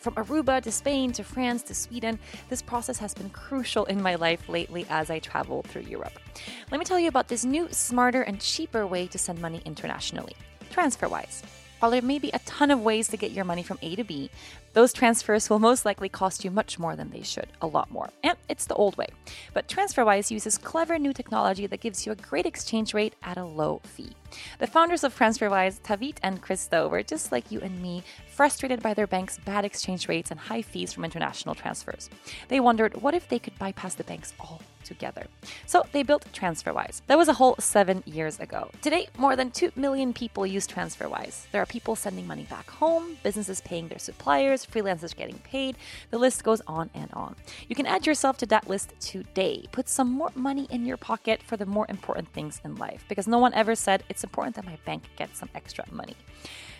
From Aruba to Spain to France to Sweden, this process has been crucial in my life lately as I travel through Europe. Let me tell you about this new, smarter, and cheaper way to send money internationally TransferWise. While there may be a ton of ways to get your money from A to B, those transfers will most likely cost you much more than they should, a lot more. And it's the old way. But TransferWise uses clever new technology that gives you a great exchange rate at a low fee. The founders of TransferWise, Taavet and Kristo, were just like you and me, frustrated by their bank's bad exchange rates and high fees from international transfers. They wondered what if they could bypass the banks all together. So they built TransferWise. That was a whole seven years ago. Today, more than 2 million people use TransferWise. There are people sending money back home, businesses paying their suppliers, freelancers getting paid. The list goes on and on. You can add yourself to that list today. Put some more money in your pocket for the more important things in life because no one ever said it's important that my bank gets some extra money.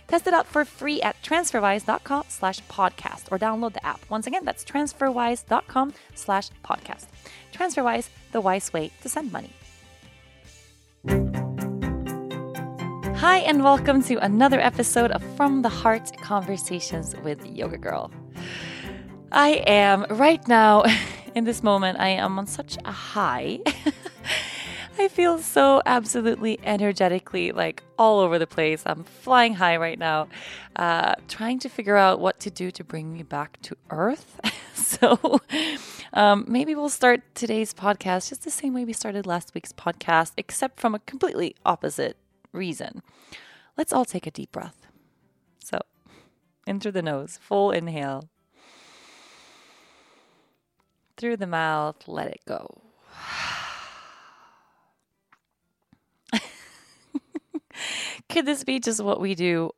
Test it out for free at transferwise.com slash podcast or download the app. Once again, that's transferwise.com slash podcast. TransferWise, the wise way to send money. Hi, and welcome to another episode of From the Heart Conversations with Yoga Girl. I am right now, in this moment, I am on such a high. I feel so absolutely energetically like all over the place. I'm flying high right now, uh, trying to figure out what to do to bring me back to earth. so um, maybe we'll start today's podcast just the same way we started last week's podcast, except from a completely opposite reason. Let's all take a deep breath. So, in through the nose, full inhale. Through the mouth, let it go. Could this be just what we do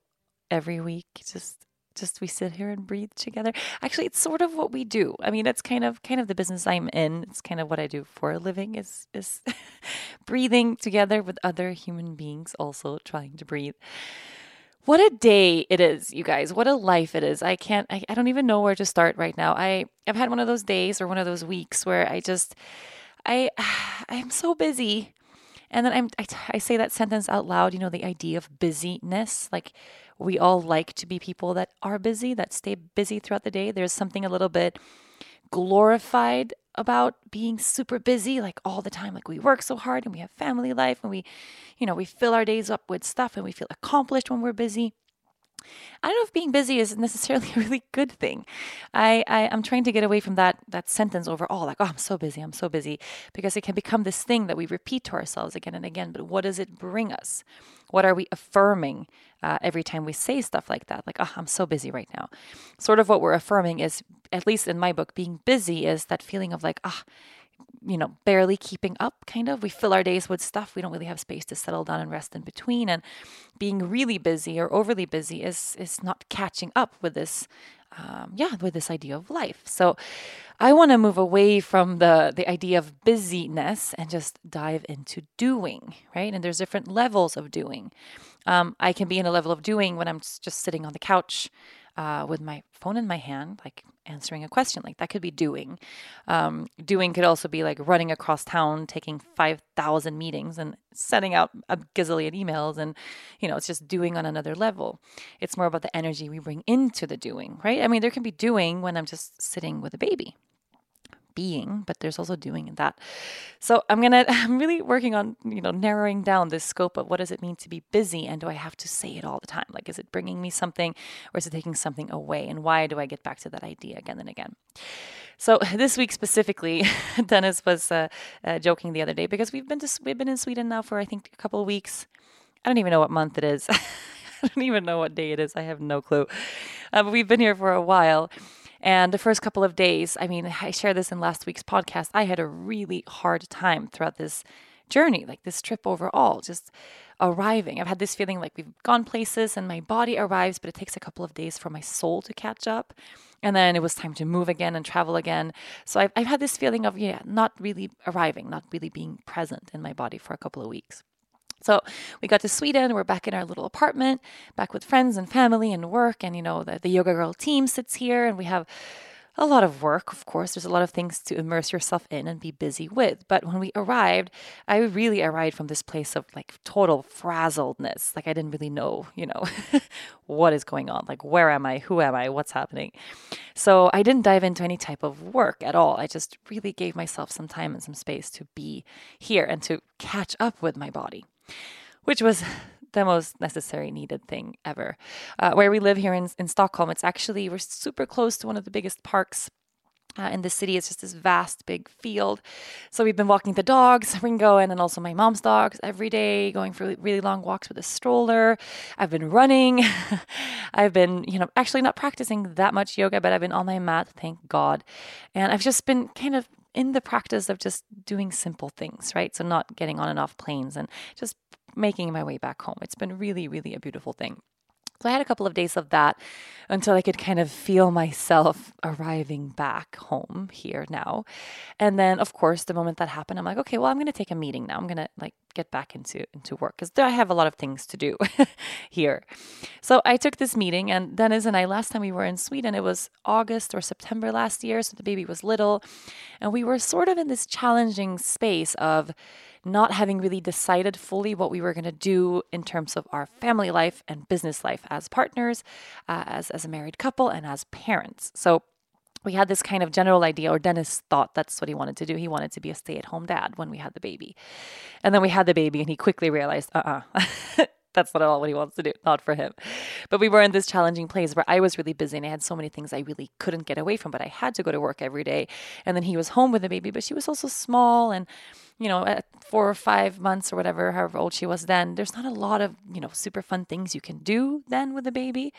every week? Just just we sit here and breathe together. Actually, it's sort of what we do. I mean, it's kind of kind of the business I'm in. It's kind of what I do for a living is is breathing together with other human beings also trying to breathe. What a day it is, you guys. What a life it is. I can't I, I don't even know where to start right now. I I've had one of those days or one of those weeks where I just I I'm so busy and then I'm, I, I say that sentence out loud, you know, the idea of busyness. Like we all like to be people that are busy, that stay busy throughout the day. There's something a little bit glorified about being super busy like all the time like we work so hard and we have family life and we you know we fill our days up with stuff and we feel accomplished when we're busy I don't know if being busy is necessarily a really good thing. I, I am trying to get away from that that sentence overall, like, oh, I'm so busy, I'm so busy, because it can become this thing that we repeat to ourselves again and again. But what does it bring us? What are we affirming uh, every time we say stuff like that? Like, oh, I'm so busy right now. Sort of what we're affirming is, at least in my book, being busy is that feeling of like, ah, oh, you know, barely keeping up, kind of. We fill our days with stuff. We don't really have space to settle down and rest in between. And being really busy or overly busy is is not catching up with this um, yeah, with this idea of life. So I want to move away from the the idea of busyness and just dive into doing, right? And there's different levels of doing. Um, I can be in a level of doing when I'm just sitting on the couch uh, with my phone in my hand, like answering a question. Like that could be doing. Um, doing could also be like running across town, taking 5,000 meetings and sending out a gazillion emails. And, you know, it's just doing on another level. It's more about the energy we bring into the doing, right? I mean, there can be doing when I'm just sitting with a baby, being, but there's also doing in that. So I'm gonna I'm really working on, you know, narrowing down this scope of what does it mean to be busy and do I have to say it all the time? Like is it bringing me something or is it taking something away? And why do I get back to that idea again and again? So this week specifically, Dennis was uh, uh, joking the other day because we've been to we've been in Sweden now for I think a couple of weeks. I don't even know what month it is. I don't even know what day it is. I have no clue. Uh, but we've been here for a while. And the first couple of days, I mean, I shared this in last week's podcast. I had a really hard time throughout this journey, like this trip overall, just arriving. I've had this feeling like we've gone places and my body arrives, but it takes a couple of days for my soul to catch up. And then it was time to move again and travel again. So I've, I've had this feeling of, yeah, not really arriving, not really being present in my body for a couple of weeks. So we got to Sweden. We're back in our little apartment, back with friends and family and work. And, you know, the, the Yoga Girl team sits here and we have a lot of work, of course. There's a lot of things to immerse yourself in and be busy with. But when we arrived, I really arrived from this place of like total frazzledness. Like I didn't really know, you know, what is going on. Like, where am I? Who am I? What's happening? So I didn't dive into any type of work at all. I just really gave myself some time and some space to be here and to catch up with my body which was the most necessary needed thing ever. Uh, where we live here in, in Stockholm, it's actually, we're super close to one of the biggest parks uh, in the city. It's just this vast, big field. So we've been walking the dogs, Ringo, and then also my mom's dogs every day, going for really long walks with a stroller. I've been running. I've been, you know, actually not practicing that much yoga, but I've been on my mat, thank God. And I've just been kind of in the practice of just doing simple things, right? So not getting on and off planes and just making my way back home. It's been really, really a beautiful thing. So I had a couple of days of that until I could kind of feel myself arriving back home here now. And then of course the moment that happened I'm like, okay, well I'm going to take a meeting now. I'm going to like get back into into work cuz I have a lot of things to do here. So I took this meeting and Dennis and I last time we were in Sweden it was August or September last year so the baby was little and we were sort of in this challenging space of not having really decided fully what we were going to do in terms of our family life and business life as partners, uh, as, as a married couple, and as parents. So we had this kind of general idea, or Dennis thought that's what he wanted to do. He wanted to be a stay at home dad when we had the baby. And then we had the baby, and he quickly realized, uh uh-uh. uh that's not at all what he wants to do, not for him. But we were in this challenging place where I was really busy and I had so many things I really couldn't get away from, but I had to go to work every day. And then he was home with the baby, but she was also small and you know, at four or five months or whatever, however old she was then, there's not a lot of, you know, super fun things you can do then with a baby.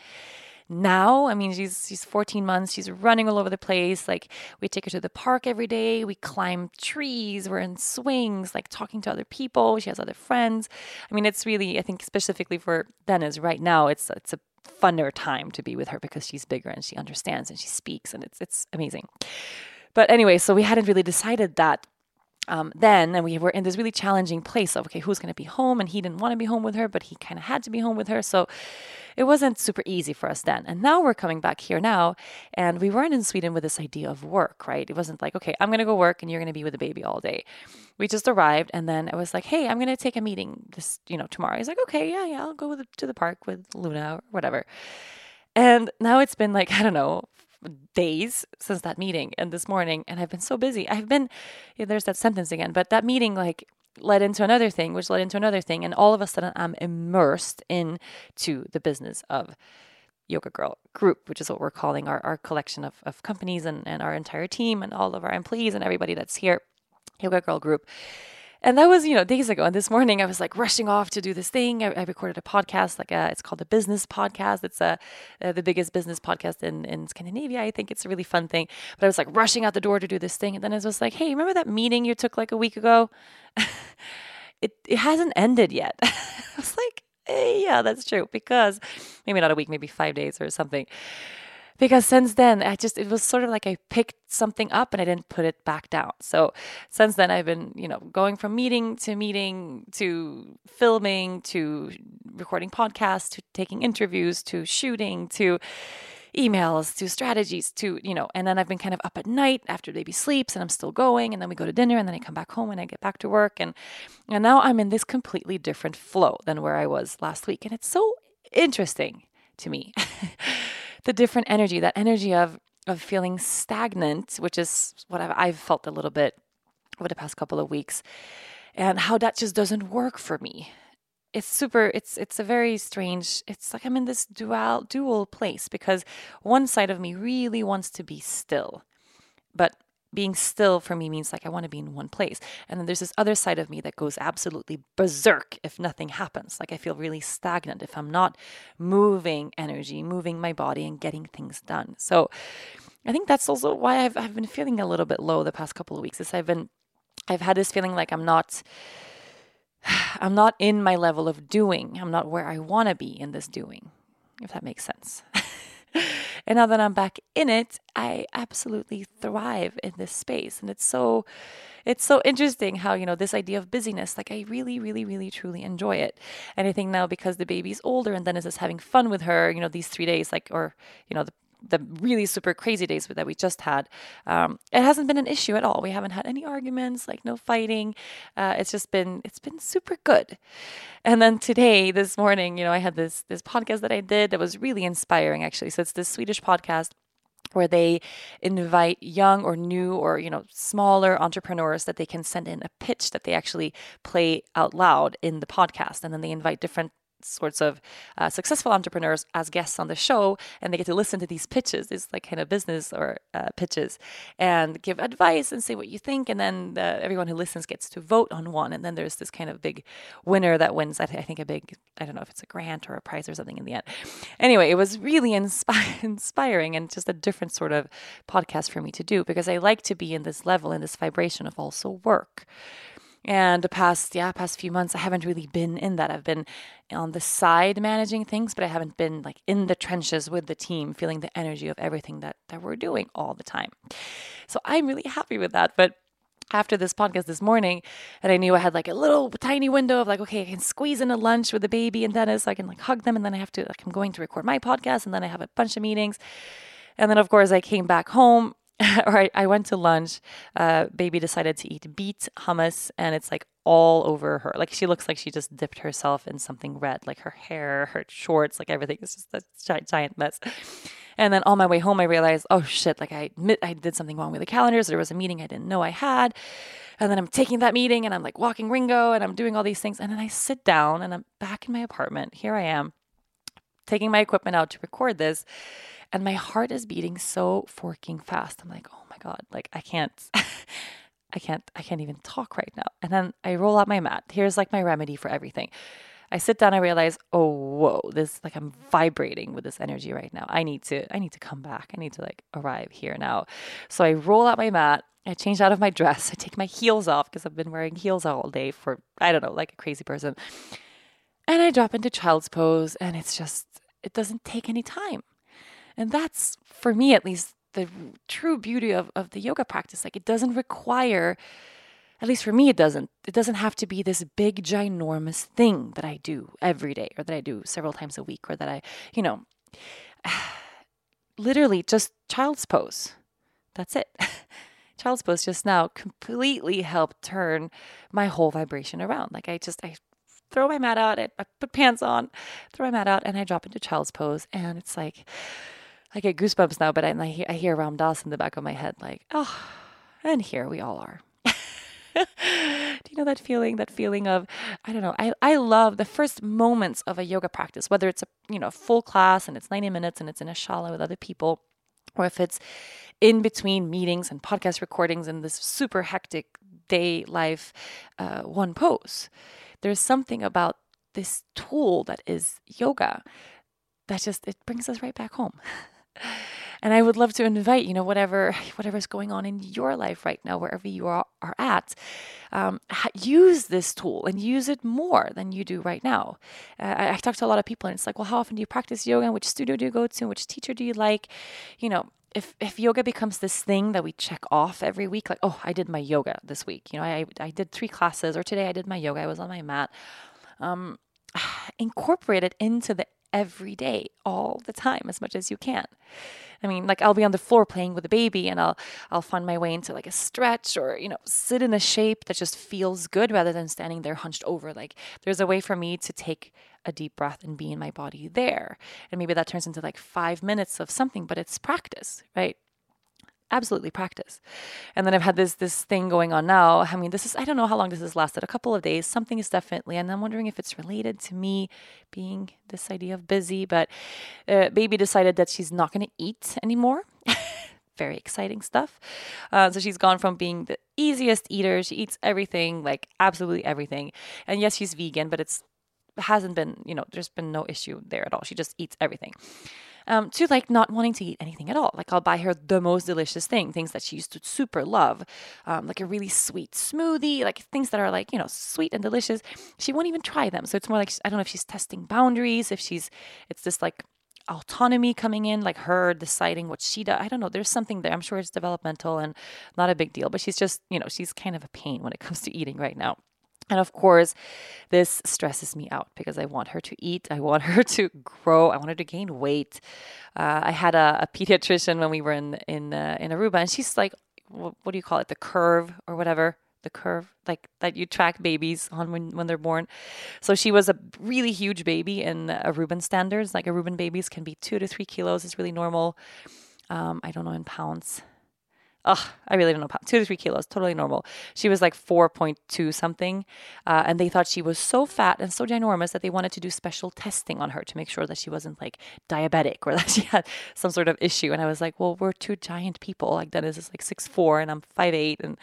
Now, I mean, she's she's 14 months. She's running all over the place. Like we take her to the park every day. We climb trees. We're in swings, like talking to other people. She has other friends. I mean, it's really, I think, specifically for Dennis right now, it's it's a funner time to be with her because she's bigger and she understands and she speaks and it's it's amazing. But anyway, so we hadn't really decided that um, then and we were in this really challenging place of okay who's going to be home? And he didn't want to be home with her but he kind of had to be home with her. So it wasn't super easy for us then. And now we're coming back here now and we weren't in sweden with this idea of work right? It wasn't like okay i'm going to go work and you're going to be with the baby all day. We just arrived and then i was like hey i'm going to take a meeting this you know tomorrow. He's like okay yeah yeah i'll go the, to the park with luna or whatever. And now it's been like i don't know days since that meeting and this morning and I've been so busy. I've been there's that sentence again, but that meeting like led into another thing, which led into another thing, and all of a sudden I'm immersed into the business of Yoga Girl Group, which is what we're calling our, our collection of, of companies and, and our entire team and all of our employees and everybody that's here. Yoga Girl Group. And that was, you know, days ago. And this morning I was like rushing off to do this thing. I, I recorded a podcast, like a, it's called the Business Podcast. It's a, uh, the biggest business podcast in, in Scandinavia. I think it's a really fun thing. But I was like rushing out the door to do this thing. And then I was like, hey, remember that meeting you took like a week ago? it, it hasn't ended yet. I was like, hey, yeah, that's true. Because maybe not a week, maybe five days or something because since then I just it was sort of like I picked something up and I didn't put it back down. So since then I've been, you know, going from meeting to meeting to filming to recording podcasts to taking interviews to shooting to emails to strategies to you know and then i've been kind of up at night after baby sleeps and i'm still going and then we go to dinner and then i come back home and i get back to work. And and now i'm in this completely different flow than where i was last week. And it's so interesting to me the different energy, that energy of of feeling stagnant, which is what I've, I've felt a little bit over the past couple of weeks, and how that just doesn't work for me. It's super. It's it's a very strange. It's like I'm in this dual dual place because one side of me really wants to be still, but being still for me means like I want to be in one place. And then there's this other side of me that goes absolutely berserk if nothing happens. Like I feel really stagnant if I'm not moving energy, moving my body, and getting things done. So I think that's also why I've, I've been feeling a little bit low the past couple of weeks. Is I've been, I've had this feeling like I'm not. I'm not in my level of doing. I'm not where I want to be in this doing, if that makes sense. And now that I'm back in it, I absolutely thrive in this space. And it's so it's so interesting how, you know, this idea of busyness, like I really, really, really truly enjoy it. And I think now because the baby's older and Dennis is just having fun with her, you know, these three days, like or, you know, the the really super crazy days that we just had, um, it hasn't been an issue at all. We haven't had any arguments, like no fighting. Uh, it's just been it's been super good. And then today, this morning, you know, I had this this podcast that I did that was really inspiring actually. So it's this Swedish podcast where they invite young or new or you know smaller entrepreneurs that they can send in a pitch that they actually play out loud in the podcast and then they invite different sorts of uh, successful entrepreneurs as guests on the show, and they get to listen to these pitches, these like kind of business or uh, pitches, and give advice and say what you think. And then the, everyone who listens gets to vote on one. And then there's this kind of big winner that wins, I think, a big, I don't know if it's a grant or a prize or something in the end. Anyway, it was really inspi- inspiring and just a different sort of podcast for me to do because I like to be in this level, in this vibration of also work. And the past, yeah, past few months, I haven't really been in that. I've been on the side managing things, but I haven't been like in the trenches with the team, feeling the energy of everything that, that we're doing all the time. So I'm really happy with that. But after this podcast this morning, and I knew I had like a little tiny window of like, okay, I can squeeze in a lunch with the baby and Dennis, so I can like hug them, and then I have to like I'm going to record my podcast, and then I have a bunch of meetings. And then, of course, I came back home or I, I, went to lunch. Uh, baby decided to eat beet hummus, and it's like all over her. Like she looks like she just dipped herself in something red, like her hair, her shorts, like everything is just a giant, giant mess. And then on my way home, I realized, oh shit, like I admit I did something wrong with the calendars. There was a meeting I didn't know I had. And then I'm taking that meeting and I'm like walking Ringo and I'm doing all these things. And then I sit down and I'm back in my apartment. Here I am taking my equipment out to record this and my heart is beating so forking fast. I'm like, oh my God, like I can't, I can't, I can't even talk right now. And then I roll out my mat. Here's like my remedy for everything. I sit down, I realize, oh whoa, this like I'm vibrating with this energy right now. I need to, I need to come back. I need to like arrive here now. So I roll out my mat. I change out of my dress. I take my heels off because I've been wearing heels all day for I don't know, like a crazy person. And I drop into child's pose, and it's just, it doesn't take any time. And that's, for me at least, the true beauty of, of the yoga practice. Like it doesn't require, at least for me, it doesn't, it doesn't have to be this big, ginormous thing that I do every day or that I do several times a week or that I, you know, literally just child's pose. That's it. child's pose just now completely helped turn my whole vibration around. Like I just, I throw my mat out, I, put pants on, throw my mat out, and I drop into child's pose. And it's like, I get goosebumps now, but I, I, hear, Ram Dass in the back of my head, like, oh, and here we all are. Do you know that feeling? That feeling of, I don't know. I, I love the first moments of a yoga practice, whether it's a you know full class and it's 90 minutes and it's in a shala with other people, or if it's in between meetings and podcast recordings and this super hectic day life, uh, one pose. There's something about this tool that is yoga that just it brings us right back home. And I would love to invite, you know, whatever whatever's going on in your life right now, wherever you are, are at, um, use this tool and use it more than you do right now. Uh, I, I talk to a lot of people, and it's like, well, how often do you practice yoga? And which studio do you go to? Which teacher do you like? You know, if if yoga becomes this thing that we check off every week, like, oh, I did my yoga this week. You know, I I did three classes, or today I did my yoga. I was on my mat. Um, incorporate it into the everyday, all the time, as much as you can. I mean, like I'll be on the floor playing with a baby and I'll I'll find my way into like a stretch or, you know, sit in a shape that just feels good rather than standing there hunched over. Like there's a way for me to take a deep breath and be in my body there. And maybe that turns into like 5 minutes of something, but it's practice, right? Absolutely practice. And then I've had this this thing going on now. I mean, this is I don't know how long this has lasted. A couple of days. Something is definitely, and I'm wondering if it's related to me being this idea of busy. But uh, baby decided that she's not going to eat anymore. Very exciting stuff. Uh, so she's gone from being the easiest eater. She eats everything, like absolutely everything. And yes, she's vegan, but it's hasn't been, you know, there's been no issue there at all. She just eats everything um, to like not wanting to eat anything at all. Like I'll buy her the most delicious thing, things that she used to super love, um, like a really sweet smoothie, like things that are like, you know, sweet and delicious. She won't even try them. So it's more like, I don't know if she's testing boundaries, if she's, it's this like autonomy coming in, like her deciding what she does. I don't know. There's something there. I'm sure it's developmental and not a big deal, but she's just, you know, she's kind of a pain when it comes to eating right now. And of course, this stresses me out because I want her to eat. I want her to grow. I want her to gain weight. Uh, I had a, a, pediatrician when we were in in uh, in Aruba, and she's like, what, do you call it? The curve or whatever. The curve, like that you track babies on when, when they're born. So she was a really huge baby in Aruban standards. Like Aruban babies can be two to three kilos. It's really normal. Um, I don't know in pounds oh, I really don't know, two to three kilos, totally normal. She was like 4.2 something. Uh, and they thought she was so fat and so ginormous that they wanted to do special testing on her to make sure that she wasn't like diabetic or that she had some sort of issue. And I was like, well, we're two giant people. Like Dennis is like six four and I'm five eight and,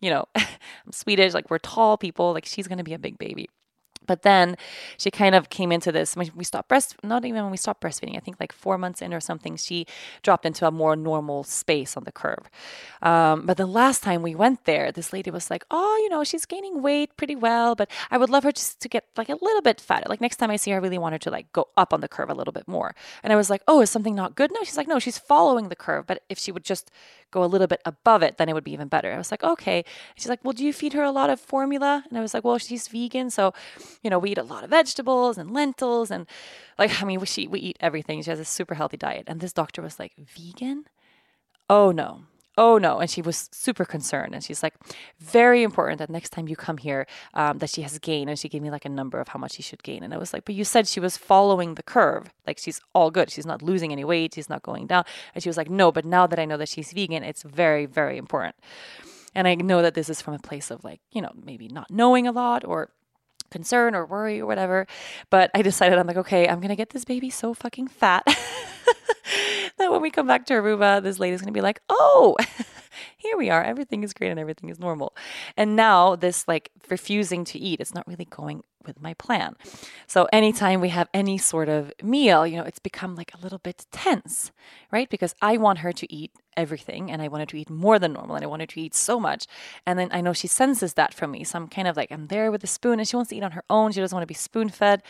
you know, I'm Swedish. Like we're tall people. Like she's going to be a big baby. But then she kind of came into this. When we stopped breast, not even when we stopped breastfeeding. I think like four months in or something, she dropped into a more normal space on the curve. Um, but the last time we went there, this lady was like, "Oh, you know, she's gaining weight pretty well, but I would love her just to get like a little bit fatter. Like next time I see her, I really want her to like go up on the curve a little bit more." And I was like, "Oh, is something not good?" No, she's like, "No, she's following the curve, but if she would just go a little bit above it, then it would be even better." I was like, "Okay." She's like, "Well, do you feed her a lot of formula?" And I was like, "Well, she's vegan, so." you know, we eat a lot of vegetables and lentils and like I mean we she, we eat everything. She has a super healthy diet. And this doctor was like, "Vegan?" Oh no. Oh no. And she was super concerned. And she's like, very important that next time you come here, um, that she has gained. And she gave me like a number of how much she should gain. And I was like, but you said she was following the curve. Like she's all good. She's not losing any weight. She's not going down. And she was like, no, but now that I know that she's vegan, it's very, very important. And I know that this is from a place of like, you know, maybe not knowing a lot or concern or worry or whatever. But I decided, I'm like, okay, I'm going to get this baby so fucking fat that when we come back to Aruba, this lady's to be like, oh, here we are. Everything is great and everything is normal. And now this like refusing to eat, it's not really going with my plan. So anytime we have any sort of meal, you know, it's become like a little bit tense, right? Because I want her to eat everything and I wanted to eat more than normal and I wanted to eat so much. And then I know she senses that from me. So I'm kind of like, I'm there with the spoon and she wants to eat on her own. She doesn't want to be spoon fed.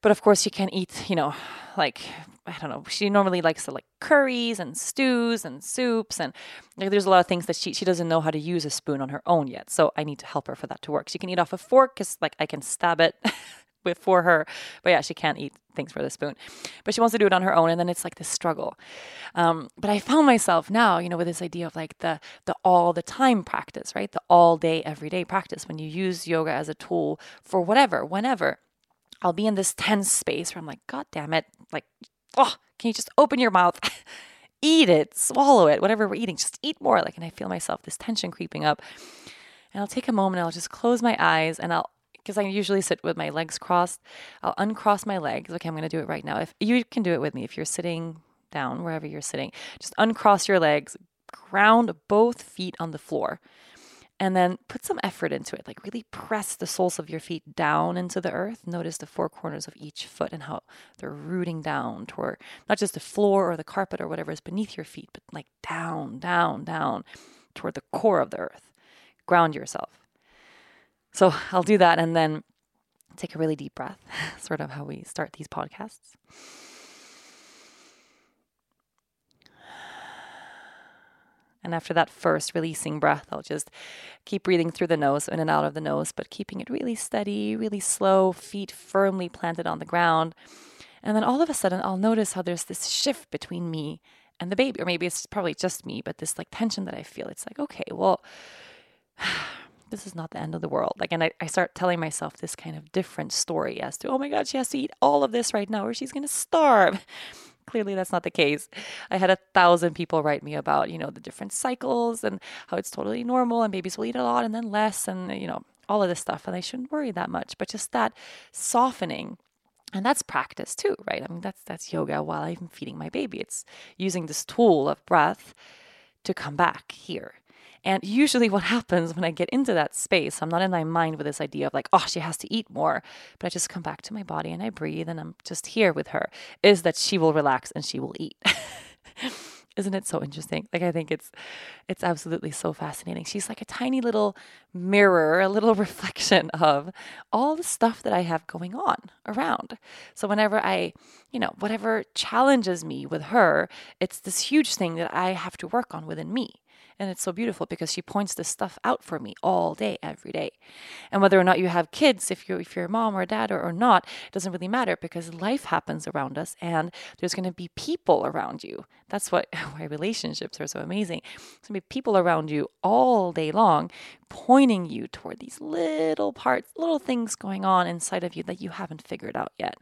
But of course, she can't eat, you know, like I don't know. She normally likes to like curries and stews and soups, and like, there's a lot of things that she she doesn't know how to use a spoon on her own yet. So I need to help her for that to work. She can eat off a fork because like I can stab it with for her, but yeah, she can't eat things for the spoon. But she wants to do it on her own, and then it's like this struggle. Um, but I found myself now, you know, with this idea of like the the all the time practice, right? The all day, everyday practice when you use yoga as a tool for whatever, whenever I'll be in this tense space where I'm like, God damn it. Like, oh, can you just open your mouth? eat it, swallow it, whatever we're eating, just eat more. Like, and I feel myself, this tension creeping up. And I'll take a moment, I'll just close my eyes and I'll, because I usually sit with my legs crossed, I'll uncross my legs. Okay, I'm going to do it right now. If you can do it with me, if you're sitting down, wherever you're sitting, just uncross your legs, ground both feet on the floor. And then put some effort into it. Like really press the soles of your feet down into the earth. Notice the four corners of each foot and how they're rooting down toward not just the floor or the carpet or whatever is beneath your feet, but like down, down, down toward the core of the earth. Ground yourself. So I'll do that and then take a really deep breath, sort of how we start these podcasts. And after that first releasing breath, I'll just keep breathing through the nose, in and out of the nose, but keeping it really steady, really slow, feet firmly planted on the ground. And then all of a sudden, I'll notice how there's this shift between me and the baby, or maybe it's probably just me, but this like tension that I feel. It's like, okay, well, this is not the end of the world. Like, and I, I start telling myself this kind of different story as to, oh my God, she has to eat all of this right now, or she's going to starve clearly that's not the case. I had a thousand people write me about, you know, the different cycles and how it's totally normal and babies will eat a lot and then less and, you know, all of this stuff. And I shouldn't worry that much. But just that softening and that's practice too right i mean that's that's yoga while i'm feeding my baby it's using this tool of breath to come back here and usually, what happens when I get into that space, I'm not in my mind with this idea of like, oh, she has to eat more, but I just come back to my body and I breathe and I'm just here with her, is that she will relax and she will eat. Isn't it so interesting? Like I think it's it's absolutely so fascinating. She's like a tiny little mirror, a little reflection of all the stuff that I have going on around. So whenever I, you know, whatever challenges me with her, it's this huge thing that I have to work on within me. And it's so beautiful because she points this stuff out for me all day, every day. And whether or not you have kids, if you're if you're a mom or a dad or, or not, it doesn't really matter because life happens around us and there's gonna be people around you. That's what why relationships are so amazing. There's gonna be people around you all day long pointing you toward these little parts, little things going on inside of you that you haven't figured out yet.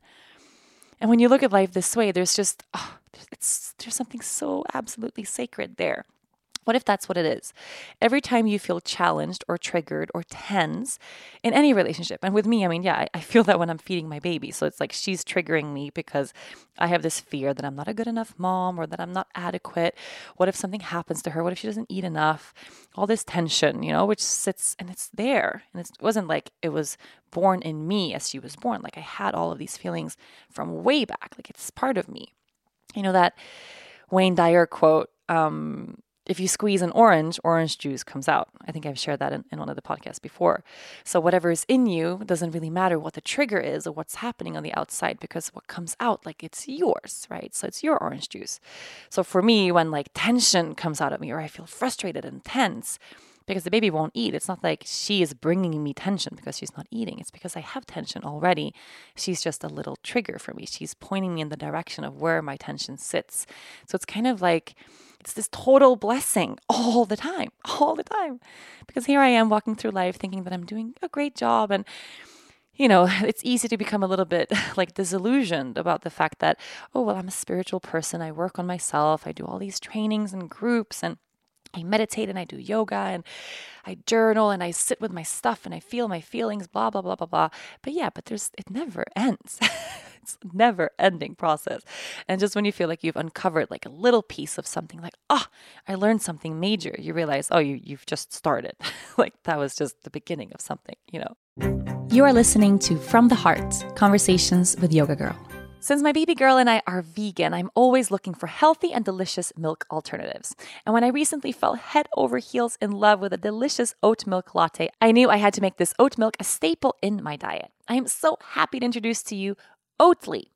And when you look at life this way, there's just oh, it's there's something so absolutely sacred there. What if that's what it is? Every time you feel challenged or triggered or tense in any relationship, and with me, I mean, yeah, I, I, feel that when I'm feeding my baby. So it's like she's triggering me because I have this fear that I'm not a good enough mom or that I'm not adequate. What if something happens to her? What if she doesn't eat enough? All this tension, you know, which sits and it's there. And it wasn't like it was born in me as she was born. Like I had all of these feelings from way back. Like it's part of me. You know, that Wayne Dyer quote, um, if you squeeze an orange, orange juice comes out. I think I've shared that in, in, one of the podcasts before. So, whatever is in you doesn't really matter what the trigger is or what's happening on the outside because what comes out, like it's yours, right? So, it's your orange juice. So, for me, when like tension comes out of me or I feel frustrated and tense, because the baby won't eat. It's not like she is bringing me tension because she's not eating. It's because I have tension already. She's just a little trigger for me. She's pointing me in the direction of where my tension sits. So it's kind of like it's this total blessing all the time, all the time. Because here I am walking through life thinking that I'm doing a great job and you know, it's easy to become a little bit like disillusioned about the fact that, oh, well, I'm a spiritual person. I work on myself. I do all these trainings and groups and I meditate and I do yoga and I journal and I sit with my stuff and I feel my feelings, blah, blah, blah, blah, blah. But yeah, but there's, it never ends. it's never ending process. And just when you feel like you've uncovered like a little piece of something, like, oh, I learned something major, you realize, oh, you, you've just started. like that was just the beginning of something, you know? You are listening to From the Heart Conversations with Yoga Girl. Since my baby girl and I are vegan, I'm always looking for healthy and delicious milk alternatives. And when I recently fell head over heels in love with a delicious oat milk latte, I knew I had to make this oat milk a staple in my diet. I am so happy to introduce to you Oatly.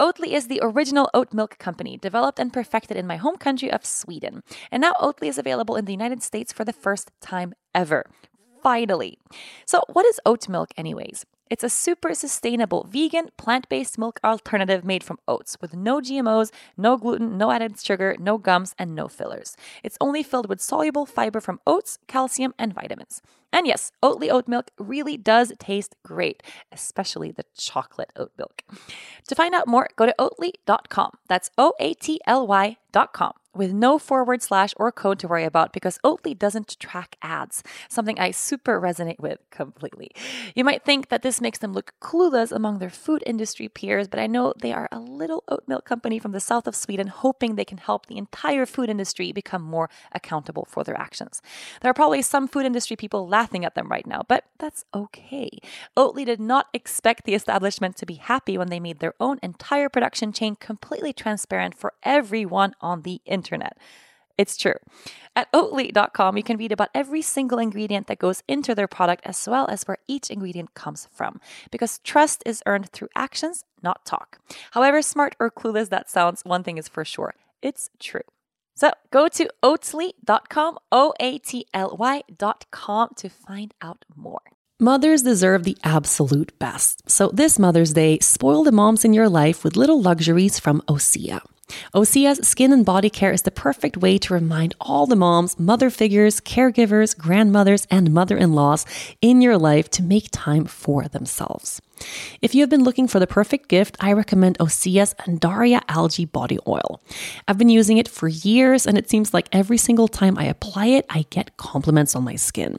Oatly is the original oat milk company, developed and perfected in my home country of Sweden. And now Oatly is available in the United States for the first time ever. Finally. So, what is oat milk, anyways? It's a super sustainable vegan plant based milk alternative made from oats with no GMOs, no gluten, no added sugar, no gums, and no fillers. It's only filled with soluble fiber from oats, calcium, and vitamins. And yes, Oatly oat milk really does taste great, especially the chocolate oat milk. To find out more, go to oatly.com. That's O A T L Y.com with no forward slash or code to worry about because Oatly doesn't track ads, something I super resonate with completely. You might think that this makes them look clueless among their food industry peers, but I know they are a little oat milk company from the south of Sweden hoping they can help the entire food industry become more accountable for their actions. There are probably some food industry people laughing at them right now, but that's okay. Oatly did not expect the establishment to be happy when they made their own entire production chain completely transparent for everyone on the internet. It's true. At oatly.com, you can read about every single ingredient that goes into their product as well as where each ingredient comes from. Because trust is earned through actions, not talk. However smart or clueless that sounds, one thing is for sure it's true. So go to oatly.com, O A T L Y.com to find out more. Mothers deserve the absolute best. So this Mother's Day, spoil the moms in your life with little luxuries from Osea. Osea's skin and body care is the perfect way to remind all the moms, mother figures, caregivers, grandmothers, and mother in laws in your life to make time for themselves. If you have been looking for the perfect gift, I recommend Osea's Undaria Algae Body Oil. I've been using it for years, and it seems like every single time I apply it, I get compliments on my skin.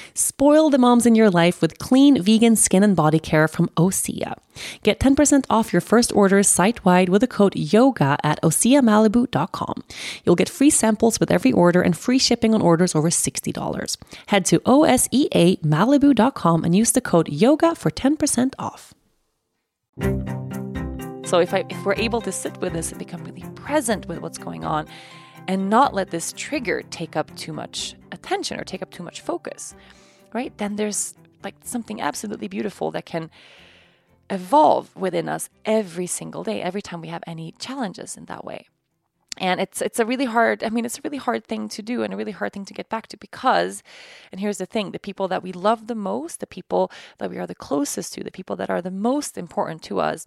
Spoil the moms in your life with clean vegan skin and body care from Osea. Get 10% off your first orders site wide with the code YOGA at OseaMalibu.com. You'll get free samples with every order and free shipping on orders over $60. Head to OSEAMalibu.com and use the code YOGA for 10% off. So if I if we're able to sit with this and become really present with what's going on and not let this trigger take up too much attention or take up too much focus, right? Then there's like something absolutely beautiful that can evolve within us every single day, every time we have any challenges in that way. And it's it's a really hard, I mean, it's a really hard thing to do and a really hard thing to get back to because, and here's the thing, the people that we love the most, the people that we are the closest to, the people that are the most important to us,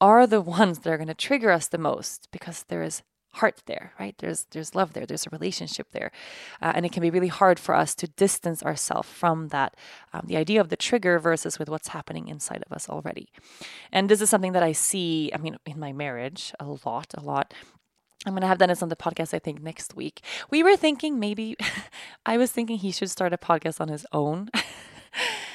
are the ones that are going to trigger us the most because there is heart there right? There's there's love there. There's a relationship there. Uh, and it can be really hard for us to distance ourselves from that um, the idea of the trigger versus with what's happening inside of us already. And this is something that i see i mean in my marriage a lot a lot. I'm going to have Dennis on the podcast, I think, next week. We were thinking maybe, I was thinking he should start a podcast on his own.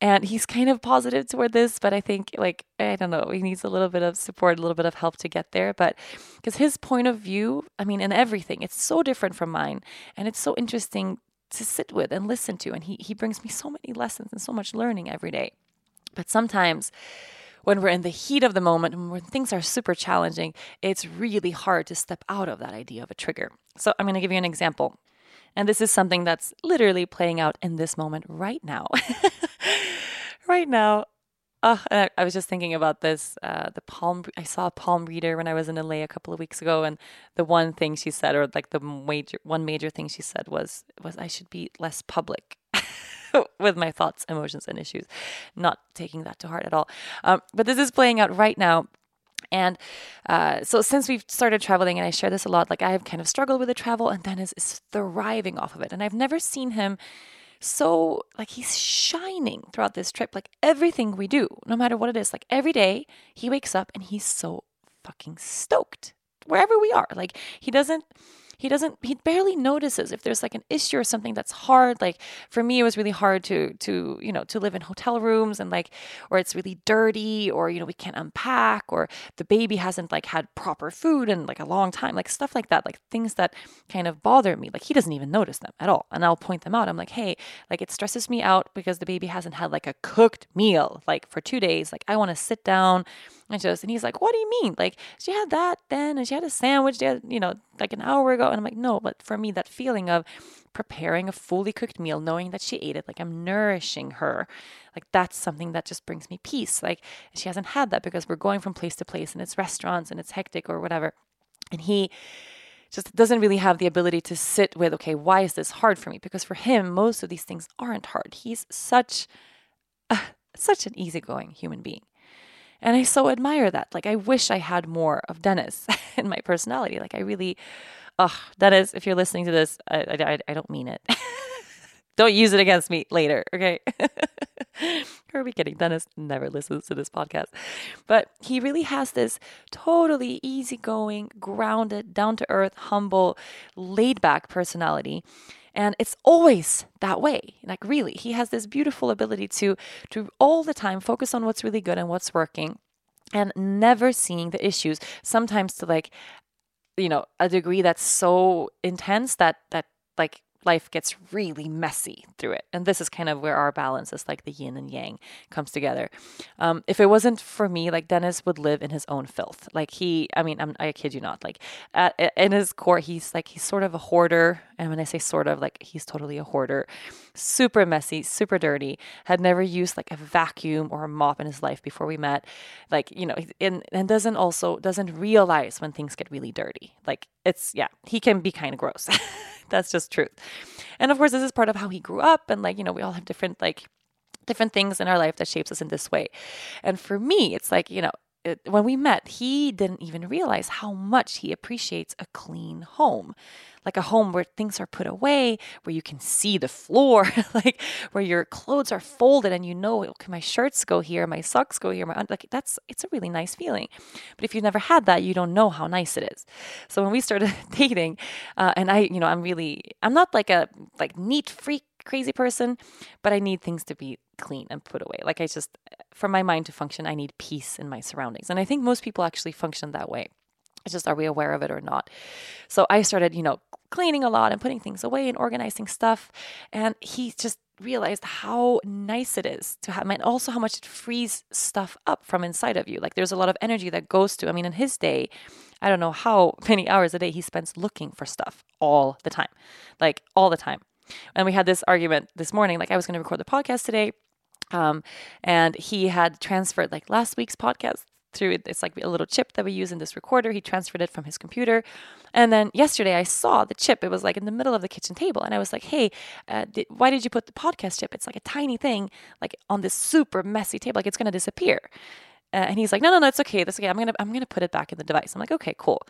and he's kind of positive toward this but i think like i don't know he needs a little bit of support a little bit of help to get there. But because his point of view i mean in everything it's so different from mine. And it's so interesting to sit with and listen to. And he, he brings me so many lessons and so much learning every day. But sometimes when we're in the heat of the moment and when things are super challenging it's really hard to step out of that idea of a trigger. So i'm going to give you an example. And this is something that's literally playing out in this moment right now. right now. Uh, I was just thinking about this. Uh, the palm. I saw a palm reader when I was in LA a couple of weeks ago, and the one thing she said, or like the major one major thing she said was was I should be less public with my thoughts, emotions, and issues. Not taking that to heart at all. Um, but this is playing out right now and uh, so since we've started traveling, and I share this a lot, like I have kind of struggled with the travel, and Dennis is thriving off of it. And I've never seen him so like he's shining throughout this trip. Like everything we do, no matter what it is, like every day he wakes up and he's so fucking stoked wherever we are. Like he doesn't he doesn't he barely notices if there's like an issue or something that's hard. Like for me it was really hard to to you know to live in hotel rooms and like or it's really dirty or you know we can't unpack or the baby hasn't like had proper food in like a long time like stuff like that like things that kind of bother me. Like he doesn't even notice them at all. And I'll point them out. I'm like hey like it stresses me out because the baby hasn't had like a cooked meal like for 2 days. Like I want to sit down and just and he's like, What do you mean? Like she had that then and she had a sandwich had, you know, like an hour ago. And I'm like, no, but for me, that feeling of preparing a fully cooked meal, knowing that she ate it, like I'm nourishing her, like that's something that just brings me peace. Like she hasn't had that because we're going from place to place and it's restaurants and it's hectic or whatever. And he just doesn't really have the ability to sit with, okay, why is this hard for me? Because for him, most of these things aren't hard. He's such such an easygoing human being. And I so admire that. Like, I wish I had more of Dennis in my personality. Like, I really, oh, Dennis, if you're listening to this, I, I, I don't mean it. don't use it against me later, okay? are we kidding? Dennis never listens to this podcast. But he really has this totally easygoing, grounded, down to earth, humble, laid back personality and it's always that way like really he has this beautiful ability to to all the time focus on what's really good and what's working and never seeing the issues sometimes to like you know a degree that's so intense that that like life gets really messy through it. And this is kind of where our balance is like the yin and yang comes together. Um, if it wasn't for me, like Dennis would live in his own filth. Like he, I mean, I'm, I kid you not. Like at, in his core, he's like he's sort of a hoarder. And when I say sort of, like he's totally a hoarder. Super messy, super dirty. Had never used like a vacuum or a mop in his life before we met. Like you know, and and doesn't also doesn't realize when things get really dirty. Like it's yeah, he can be kind of gross. That's just truth. And of course, this is part of how he grew up. And like, you know, we all have different, like, different things in our life that shapes us in this way. And for me, it's like, you know, when we met, he didn't even realize how much he appreciates a clean home. Like a home where things are put away, where you can see the floor, like where your clothes are folded and you know, okay, my shirts go here, my socks go here, my like that's it's a really nice feeling. But if you've never had that, you don't know how nice it is. So when we started dating, uh, and I, you know, I'm really, I'm not like a like neat freak crazy person, but I need things to be clean and put away. Like I just, for my mind to function, I need peace in my surroundings. And I think most people actually function that way. It's just, are we aware of it or not? So I started, you know, cleaning a lot and putting things away and organizing stuff. And he just realized how nice it is to have, and also how much it frees stuff up from inside of you. Like there's a lot of energy that goes to, I mean, in his day, I don't know how many hours a day he spends looking for stuff all the time, like all the time. And we had this argument this morning, like I was going to record the podcast today. Um, and he had transferred like last week's podcast through it's like a little chip that we use in this recorder. He transferred it from his computer. And then yesterday I saw the chip. It was like in the middle of the kitchen table. And I was like, hey, uh, why did you put the podcast chip? It's like a tiny thing, like on this super messy table. Like it's going to disappear. Uh, and he's like, no, no, no, it's okay. That's okay. I'm gonna, I'm gonna put it back in the device. I'm like, okay, cool.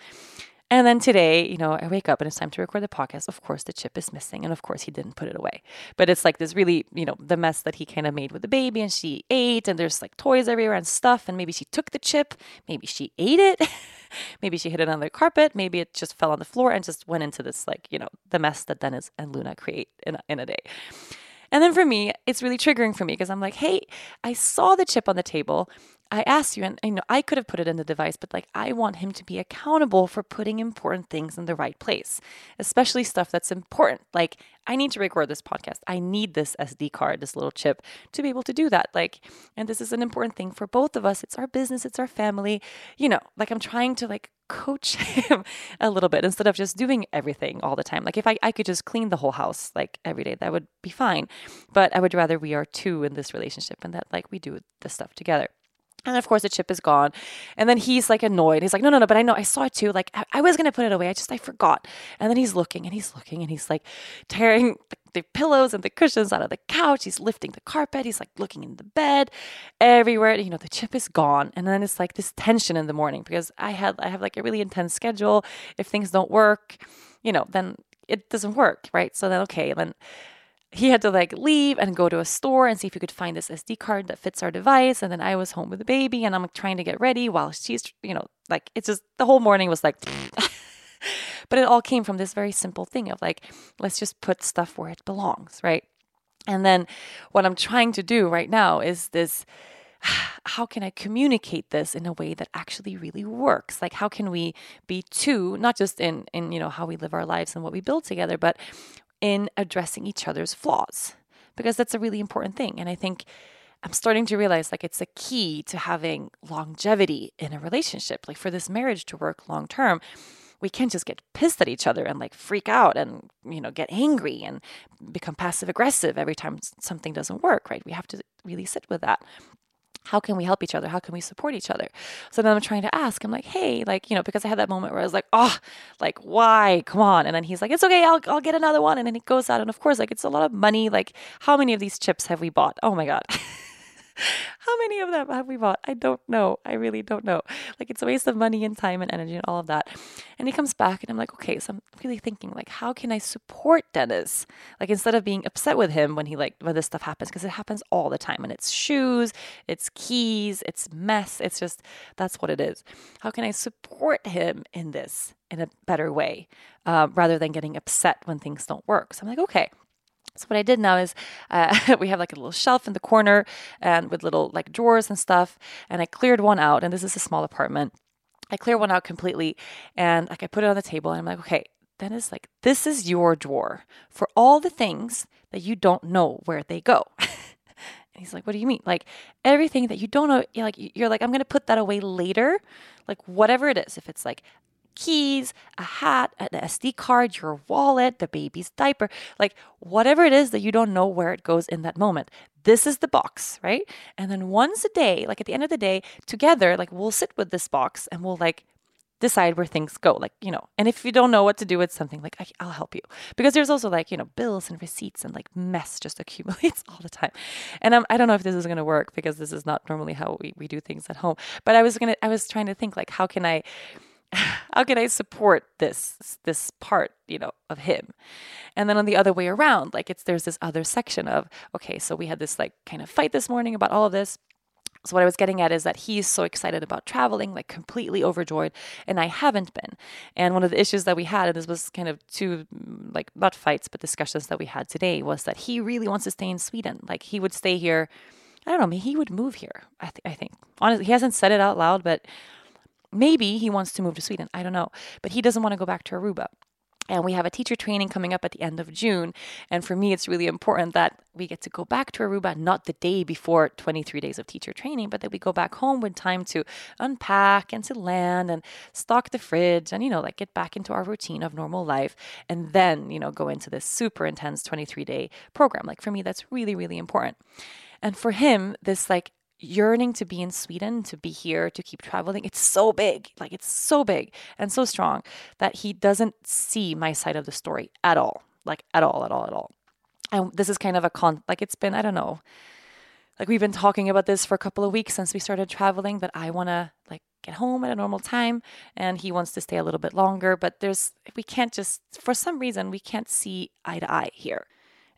And then today, you know, I wake up and it's time to record the podcast. Of course, the chip is missing. And of course, he didn't put it away. But it's like this really, you know, the mess that he kind of made with the baby and she ate and there's like toys everywhere and stuff. And maybe she took the chip. Maybe she ate it. maybe she hit it on the carpet. Maybe it just fell on the floor and just went into this, like, you know, the mess that Dennis and Luna create in a, in a day. And then for me, it's really triggering for me because I'm like, hey, I saw the chip on the table. I asked you, and I know I could have put it in the device, but like I want him to be accountable for putting important things in the right place, especially stuff that's important. Like I need to record this podcast. I need this SD card, this little chip, to be able to do that. Like, and this is an important thing for both of us. It's our business, it's our family. You know, like I'm trying to like coach him a little bit instead of just doing everything all the time. Like if I, I could just clean the whole house like every day, that would be fine. But I would rather we are two in this relationship and that like we do the stuff together. And of course, the chip is gone. And then he's like annoyed. He's like, no, no, no, but I know I saw it too. Like, I, I was going to put it away. I just, I forgot. And then he's looking and he's looking and he's like tearing the, the, pillows and the cushions out of the couch. He's lifting the carpet. He's like looking in the bed everywhere. You know, the chip is gone. And then it's like this tension in the morning because I had, I have like a really intense schedule. If things don't work, you know, then it doesn't work. Right. So then, okay, then he had to like leave and go to a store and see if he could find this SD card that fits our device. And then I was home with the baby and I'm like trying to get ready while she's, you know, like it's just the whole morning was like, But it all came from this very simple thing of like, let's just put stuff where it belongs, right? And then what I'm trying to do right now is this how can I communicate this in a way that actually really works? Like how can we be two, not just in in you know how we live our lives and what we build together, but in addressing each other's flaws? Because that's a really important thing. And I think I'm starting to realize like it's a key to having longevity in a relationship. Like for this marriage to work long term, we can't just get pissed at each other and like freak out and you know get angry and become passive aggressive every time something doesn't work right we have to really sit with that how can we help each other? How can we support each other? So then I'm trying to ask, I'm like, hey, like, you know, because I had that moment where I was like, oh, like, why? Come on. And then he's like, it's okay, I'll, I'll get another one. And then he goes out. And of course, like, it's a lot of money. Like, how many of these chips have we bought? Oh my God. How many of them have we bought? I don't know. I really don't know. Like it's a waste of money and time and energy and all of that. And he comes back and I'm like, okay, so I'm really thinking like how can I support Dennis? Like instead of being upset with him when he like when this stuff happens because it happens all the time and it's shoes, it's keys, it's mess. It's just that's what it is. How can I support him in this in a better way uh, rather than getting upset when things don't work? So I'm like, okay. So what I did now is uh, we have like a little shelf in the corner and with little like drawers and stuff. And I cleared one out, and this is a small apartment. I clear one out completely, and like I put it on the table, and I'm like, okay, then it's like this is your drawer for all the things that you don't know where they go. and he's like, what do you mean? Like everything that you don't know, you're like you're like I'm gonna put that away later, like whatever it is. If it's like keys, a hat, an SD card, your wallet, the baby's diaper, like whatever it is that you don't know where it goes in that moment. This is the box, right? And then once a day, like at the end of the day, together, like we'll sit with this box and we'll like decide where things go like you know and if you don't know what to do with something like I, will help you because there's also like you know bills and receipts and like mess just accumulates all the time and um, i don't know if this is going to work because this is not normally how we, we do things at home but i was gonna i was trying to think like how can i how can I support this this part, you know, of him? And then on the other way around, like it's there's this other section of okay, so we had this like kind of fight this morning about all of this. So what I was getting at is that he's so excited about traveling, like completely overjoyed, and I haven't been. And one of the issues that we had, and this was kind of two mm, like not fights but discussions that we had today, was that he really wants to stay in Sweden. Like he would stay here. I don't know. Maybe he would move here. I, th- I think. Honestly, he hasn't said it out loud, but Maybe he wants to move to Sweden. I don't know. But he doesn't want to go back to Aruba. And we have a teacher training coming up at the end of June. And for me, it's really important that we get to go back to Aruba, not the day before 23 days of teacher training, but that we go back home with time to unpack and to land and stock the fridge and, you know, like get back into our routine of normal life. And then, you know, go into this super intense 23 day program. Like for me, that's really, really important. And for him, this like yearning to be in Sweden, to be here, to keep traveling, it's so big. Like it's so big and so strong that he doesn't see my side of the story at all. Like at all, at all, at all. And this is kind of a con like it's been, I don't know. Like we've been talking about this for a couple of weeks since we started traveling that I want to like get home at a normal time and he wants to stay a little bit longer, but there's we can't just for some reason we can't see eye to eye here.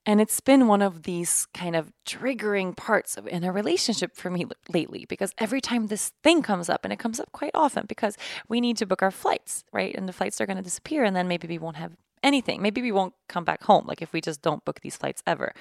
And it's been one of these kind of triggering parts of in a relationship for me lately because every time this thing comes up, and it comes up quite often because we need to book our flights, right? And the flights are going to disappear, and then maybe we won't have anything. Maybe we won't come back home, like if we just don't book these flights ever.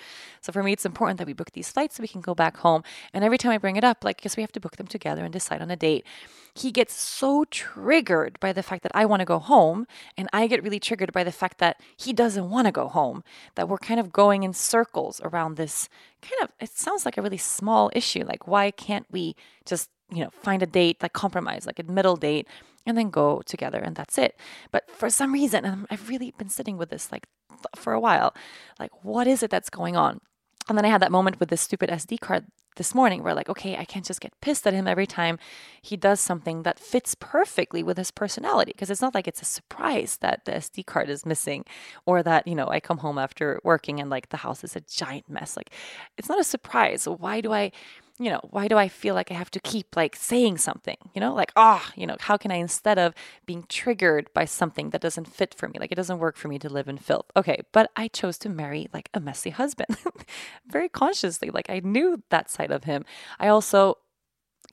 So for me, it's important that we book these flights so we can go back home. And every time I bring it up, like, guess we have to book them together and decide on a date. He gets so triggered by the fact that I want to go home, and I get really triggered by the fact that he doesn't want to go home, that we're kind of going in circles around this kind of, it sounds like a really small issue. Like, why can't we just, you know, find a date, like compromise, like a middle date? And then go together and that's it. But for some reason, and I've really been sitting with this like for a while, like what is it that's going on? And then I had that moment with this stupid SD card this morning where like, okay, I can't just get pissed at him every time he does something that fits perfectly with his personality. Because it's not like it's a surprise that the SD card is missing or that, you know, I come home after working and like the house is a giant mess. Like it's not a surprise. Why do I you know, why do I feel like I have to keep like saying something, you know, like, ah, oh, you know, how can I, instead of being triggered by something that doesn't fit for me, like it doesn't work for me to live in filth. Okay. But I chose to marry like a messy husband very consciously. Like I knew that side of him. I also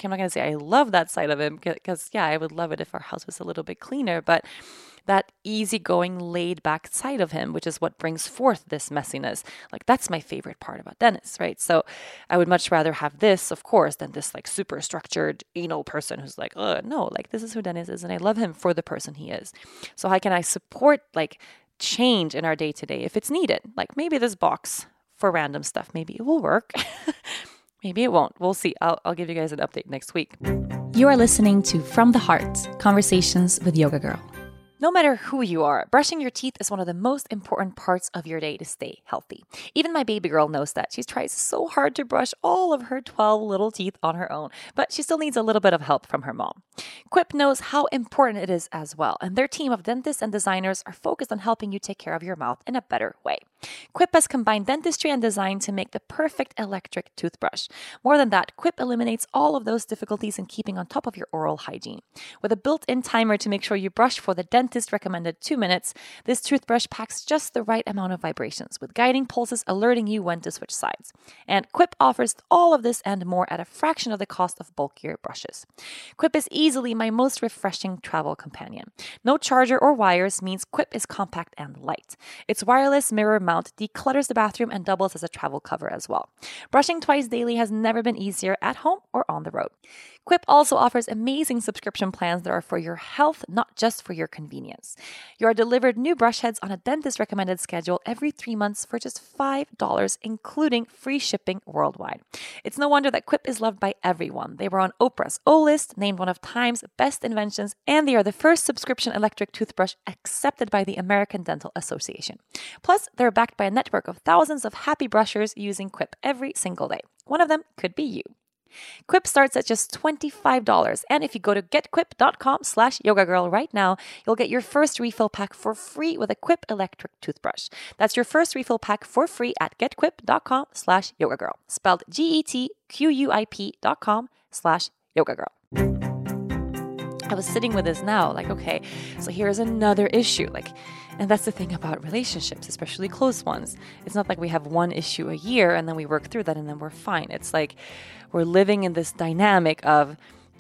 I'm not going to say I love that side of him because, yeah, I would love it if our house was a little bit cleaner, but that easygoing, laid back side of him, which is what brings forth this messiness. Like, that's my favorite part about Dennis, right? So, I would much rather have this, of course, than this like super structured, anal person who's like, oh, no, like, this is who Dennis is, and I love him for the person he is. So, how can I support like change in our day to day if it's needed? Like, maybe this box for random stuff, maybe it will work. Maybe it won't. We'll see. I'll, I'll give you guys an update next week. You are listening to From the Heart Conversations with Yoga Girl. No matter who you are, brushing your teeth is one of the most important parts of your day to stay healthy. Even my baby girl knows that. She tries so hard to brush all of her 12 little teeth on her own, but she still needs a little bit of help from her mom. Quip knows how important it is as well, and their team of dentists and designers are focused on helping you take care of your mouth in a better way. Quip has combined dentistry and design to make the perfect electric toothbrush. More than that, Quip eliminates all of those difficulties in keeping on top of your oral hygiene. With a built in timer to make sure you brush for the dentist recommended two minutes, this toothbrush packs just the right amount of vibrations, with guiding pulses alerting you when to switch sides. And Quip offers all of this and more at a fraction of the cost of bulkier brushes. Quip is easily my most refreshing travel companion. No charger or wires means Quip is compact and light. Its wireless mirror mount declutters the bathroom and doubles as a travel cover as well. Brushing twice daily has never been easier at home or on the road. Quip also offers amazing subscription plans that are for your health, not just for your convenience. You are delivered new brush heads on a dentist recommended schedule every three months for just $5, including free shipping worldwide. It's no wonder that Quip is loved by everyone. They were on Oprah's O list, named one of Time's best inventions, and they are the first subscription electric toothbrush accepted by the American Dental Association. Plus, they're backed by a network of thousands of happy brushers using Quip every single day. One of them could be you. Quip starts at just $25. And if you go to getquip.com slash yoga girl right now, you'll get your first refill pack for free with a Quip electric toothbrush. That's your first refill pack for free at getquip.com slash yoga girl. Spelled G-E-T-Q-U-I-P dot com slash yoga girl. I was sitting with this now, like, okay, so here's another issue. Like, and that's the thing about relationships, especially close ones. It's not like we have one issue a year and then we work through that and then we're fine. It's like we're living in this dynamic of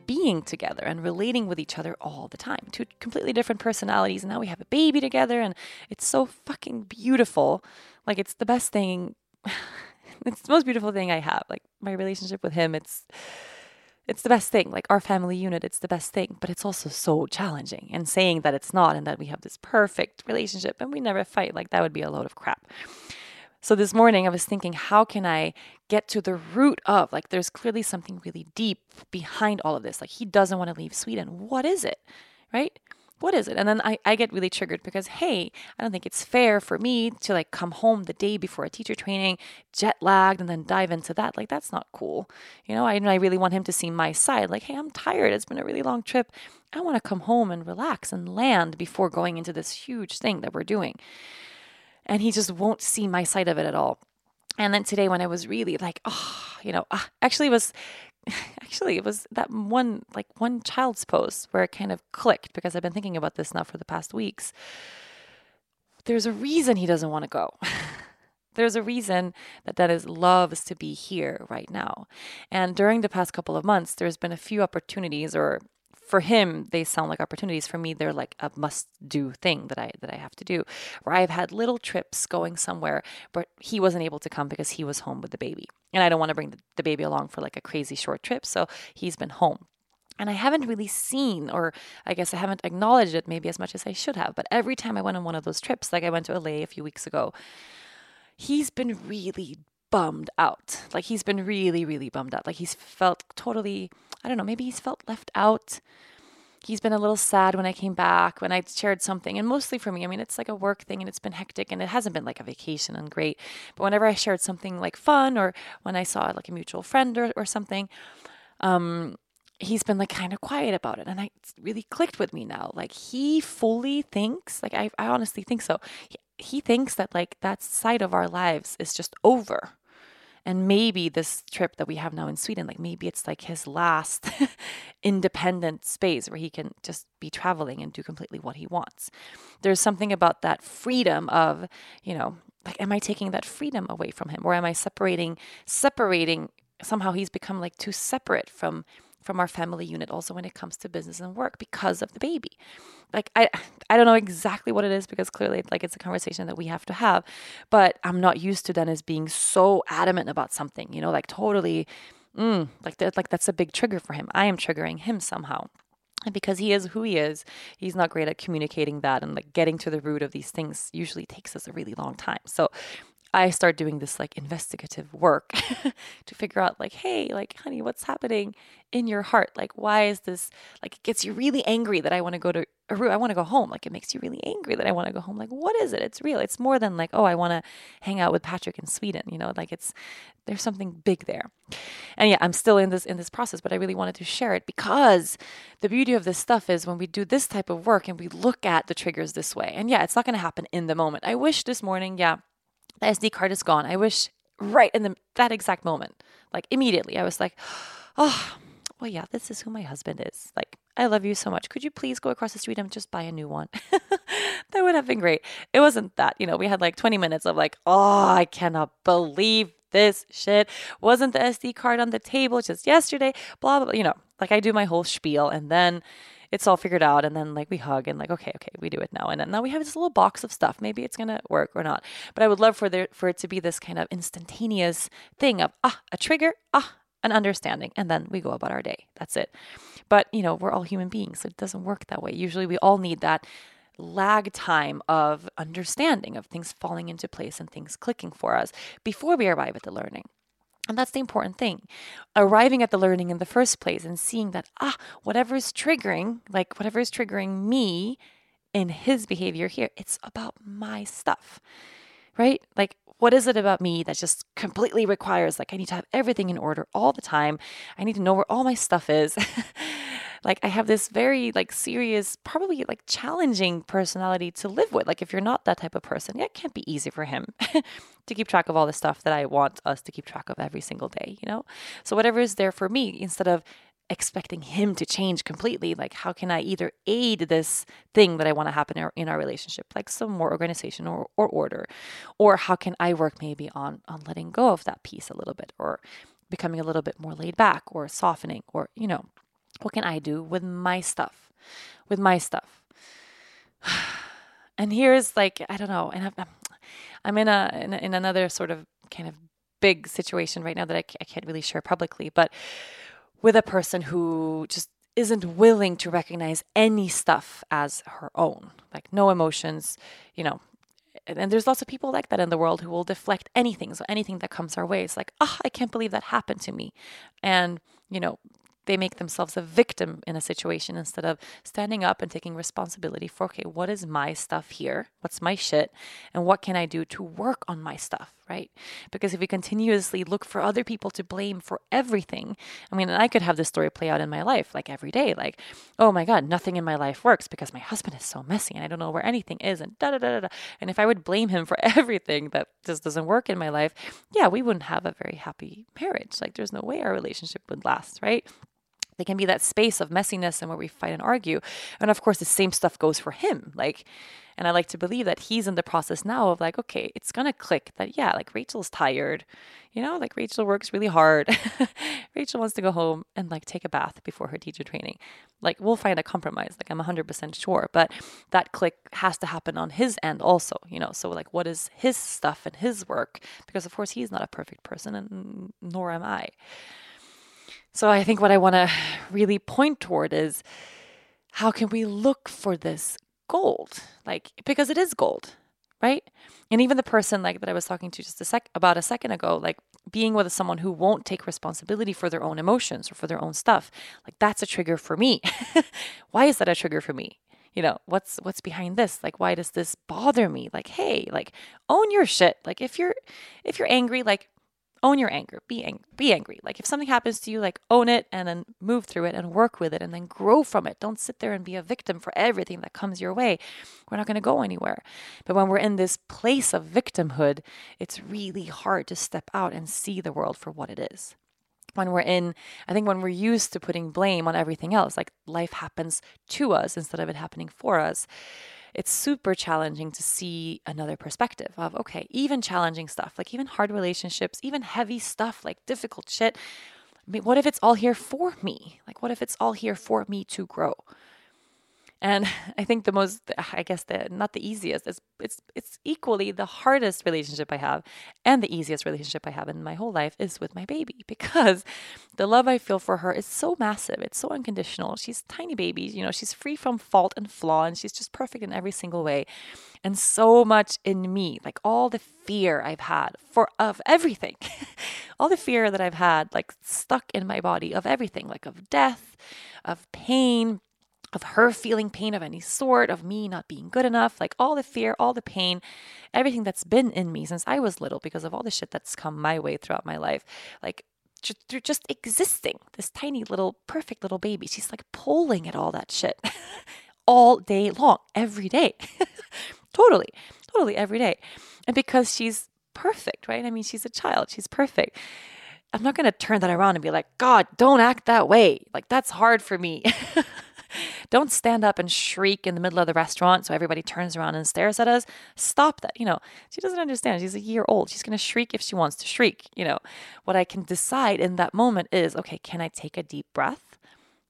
being together and relating with each other all the time. Two completely different personalities. And now we have a baby together and it's so fucking beautiful. Like it's the best thing. it's the most beautiful thing I have. Like my relationship with him, it's it's the best thing. Like our family unit, it's the best thing, but it's also so challenging. And saying that it's not and that we have this perfect relationship and we never fight, like that would be a load of crap. So this morning I was thinking, how can I get to the root of like there's clearly something really deep behind all of this. Like he doesn't want to leave Sweden. What is it? Right? What is it? And then I, I get really triggered because, hey, I don't think it's fair for me to like come home the day before a teacher training, jet lagged, and then dive into that. Like, that's not cool. You know, I, I really want him to see my side. Like, hey, I'm tired. It's been a really long trip. I want to come home and relax and land before going into this huge thing that we're doing. And he just won't see my side of it at all. And then today, when I was really like, oh, you know, uh, actually was actually it was that one like one child's pose where it kind of clicked because I've been thinking about this now for the past weeks. There's a reason he doesn't want to go. There's a reason that Dennis loves to be here right now. And during the past couple of months, there's been a few opportunities or for him they sound like opportunities for me they're like a must do thing that i that i have to do where i've had little trips going somewhere but he wasn't able to come because he was home with the baby and i don't want to bring the, the baby along for like a crazy short trip so he's been home and I haven't really seen, or I guess I haven't acknowledged it maybe as much as I should have. But every time I went on one of those trips, like I went to LA a few weeks ago, he's been really bummed out. Like he's been really, really bummed out. Like he's felt totally, I don't know, maybe he's felt left out. He's been a little sad when I came back, when I shared something, and mostly for me, I mean, it's like a work thing and it's been hectic and it hasn't been like a vacation and great. But whenever I shared something like fun or when I saw like a mutual friend or, or something, um, he's been like kind of quiet about it. And I really clicked with me now. Like he fully thinks, like I, I honestly think so. He, he thinks that like that side of our lives is just over and maybe this trip that we have now in Sweden, like maybe it's like his last independent space where he can just be traveling and do completely what he wants. There's something about that freedom of, you know, like am I taking that freedom away from him or am I separating separating somehow he's become like too separate from from our family unit also when it comes to business and work because of the baby. Like I I don't know exactly what it is because clearly like it's a conversation that we have to have, but I'm not used to Dennis being so adamant about something, you know, like totally mm, like that like that's a big trigger for him. I am triggering him somehow. And because he is who he is, he's not great at communicating that and like getting to the root of these things usually takes us a really long time. So I start doing this like investigative work to figure out like, hey, like, honey, what's happening in your heart? Like, why is this like it gets you really angry that I want to go to I want to go home. Like it makes you really angry that I want to go home. Like, what is it? It's real. It's more than like, oh, I want to hang out with Patrick in Sweden. You know, like it's there's something big there. And yeah, I'm still in this in this process, but I really wanted to share it because the beauty of this stuff is when we do this type of work and we look at the triggers this way. And yeah, it's not going to happen in the moment. I wish this morning, yeah, the SD card is gone. I wish right in the that exact moment, like immediately, I was like, oh, well, yeah, this is who my husband is. Like, I love you so much. Could you please go across the street and just buy a new one? that would have been great. It wasn't that, you know, we had like 20 minutes of like, oh, I cannot believe this shit. Wasn't the SD card on the table just yesterday? Blah, blah, blah. You know, like I do my whole spiel and then it's all figured out and then like we hug and like okay okay we do it now. And then now we have this little box of stuff. Maybe it's gonna work or not. But i would love for there for it to be this kind of instantaneous thing of ah a trigger ah an understanding and then we go about our day. That's it. But you know we're all human beings so it doesn't work that way. Usually we all need that lag time of understanding of things falling into place and things clicking for us before we arrive at the learning and that's the important thing. Arriving at the learning in the first place and seeing that, ah, whatever is triggering, like whatever is triggering me in his behavior here, it's about my stuff, right? Like, what is it about me that just completely requires, like, I need to have everything in order all the time? I need to know where all my stuff is. like I have this very like serious, probably like challenging personality to live with. Like if you're not that type of person, yeah, it can't be easy for him to keep track of all the stuff that I want us to keep track of every single day, you know? So whatever is there for me, instead of expecting him to change completely like how can i either aid this thing that i want to happen in our, in our relationship like some more organization or, or order or how can i work maybe on on letting go of that piece a little bit or becoming a little bit more laid back or softening or you know what can I do with my stuff? With my stuff. and here's like, I don't know, and I'm, I'm in, a, in, in another sort of kind of big situation right now that I, can't really share publicly, but with a person who just isn't willing to recognize any stuff as her own, like no emotions, you know. And there's lots of people like that in the world who will deflect anything. So anything that comes our way, it's like, ah, oh, I can't believe that happened to me. And, you know, they make themselves a victim in a situation instead of standing up and taking responsibility for okay what is my stuff here? What's my shit? And what can i do to work on my stuff right? Because if we continuously look for other people to blame for everything i mean i could have this story play out in my life like every day like oh my god nothing in my life works because my husband is so messy and i don't know where anything is and da da da da. And if i would blame him for everything that just doesn't work in my life yeah we wouldn't have a very happy marriage. Like there's no way our relationship would last right they can be that space of messiness and where we fight and argue. And of course, the same stuff goes for him. Like, and I like to believe that he's in the process now of like, okay, it's gonna click that, yeah, like Rachel's tired, you know, like Rachel works really hard. Rachel wants to go home and like take a bath before her teacher training. Like, we'll find a compromise, like, I'm 100% sure. But that click has to happen on his end also, you know. So, like, what is his stuff and his work? Because, of course, he's not a perfect person, and nor am I. So I think what I want to really point toward is how can we look for this gold? Like because it is gold, right? And even the person like that I was talking to just a sec about a second ago, like being with someone who won't take responsibility for their own emotions or for their own stuff, like that's a trigger for me. why is that a trigger for me? You know, what's what's behind this? Like why does this bother me? Like, hey, like own your shit. Like if you're if you're angry, like own your anger. Be angry be angry. Like if something happens to you like own it and then move through it and work with it and then grow from it. Don't sit there and be a victim for everything that comes your way. We're not going to go anywhere. But when we're in this place of victimhood it's really hard to step out and see the world for what it is. When we're in i think when we're used to putting blame on everything else like life happens to us instead of it happening for us it's super challenging to see another perspective of, okay, even challenging stuff, like even hard relationships, even heavy stuff, like difficult shit, I mean, what if it's all here for me? Like, what if it's all here for me to grow? And I think the most, I guess, the not the easiest. It's it's it's equally the hardest relationship I have, and the easiest relationship I have in my whole life is with my baby because the love I feel for her is so massive. It's so unconditional. She's tiny baby. You know, she's free from fault and flaw, and she's just perfect in every single way. And so much in me, like all the fear I've had for of everything, all the fear that I've had, like stuck in my body of everything, like of death, of pain of her feeling pain of any sort, of me not being good enough, like all the fear, all the pain, everything that's been in me since I was little because of all the shit that's come my way throughout my life. Like through just existing, this tiny little perfect little baby, she's like pulling at all that shit all day long, every day. totally, totally every day. And because she's perfect, right? I mean, she's a child, she's perfect. I'm not going to turn that around and be like, God, don't act that way. Like, that's hard for me. Don't stand up and shriek in the middle of the restaurant so everybody turns around and stares at us. Stop that. You know, she doesn't understand. She's a year old. She's going to shriek if she wants to shriek. You know, what I can decide in that moment is okay, can I take a deep breath?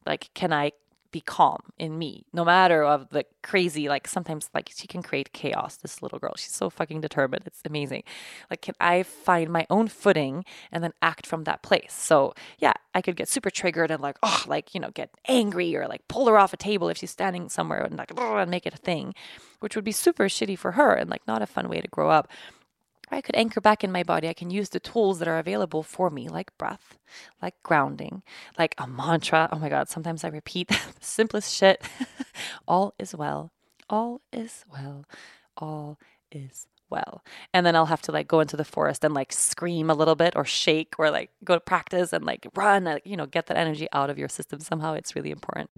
Like, can I be calm in me no matter of the crazy like sometimes like she can create chaos this little girl. She's so fucking determined. It's amazing. Like can i find my own footing and then act from that place? So yeah i could get super triggered and like oh like you know get angry or like pull her off a table if she's standing somewhere and like and make it a thing which would be super shitty for her and like not a fun way to grow up I could anchor back in my body. I can use the tools that are available for me, like breath, like grounding, like a mantra. Oh my God, sometimes I repeat the simplest shit. all is well. All is well. All is well. And then I'll have to like go into the forest and like scream a little bit or shake or like go to practice and like run, uh, you know, get that energy out of your system somehow. It's really important.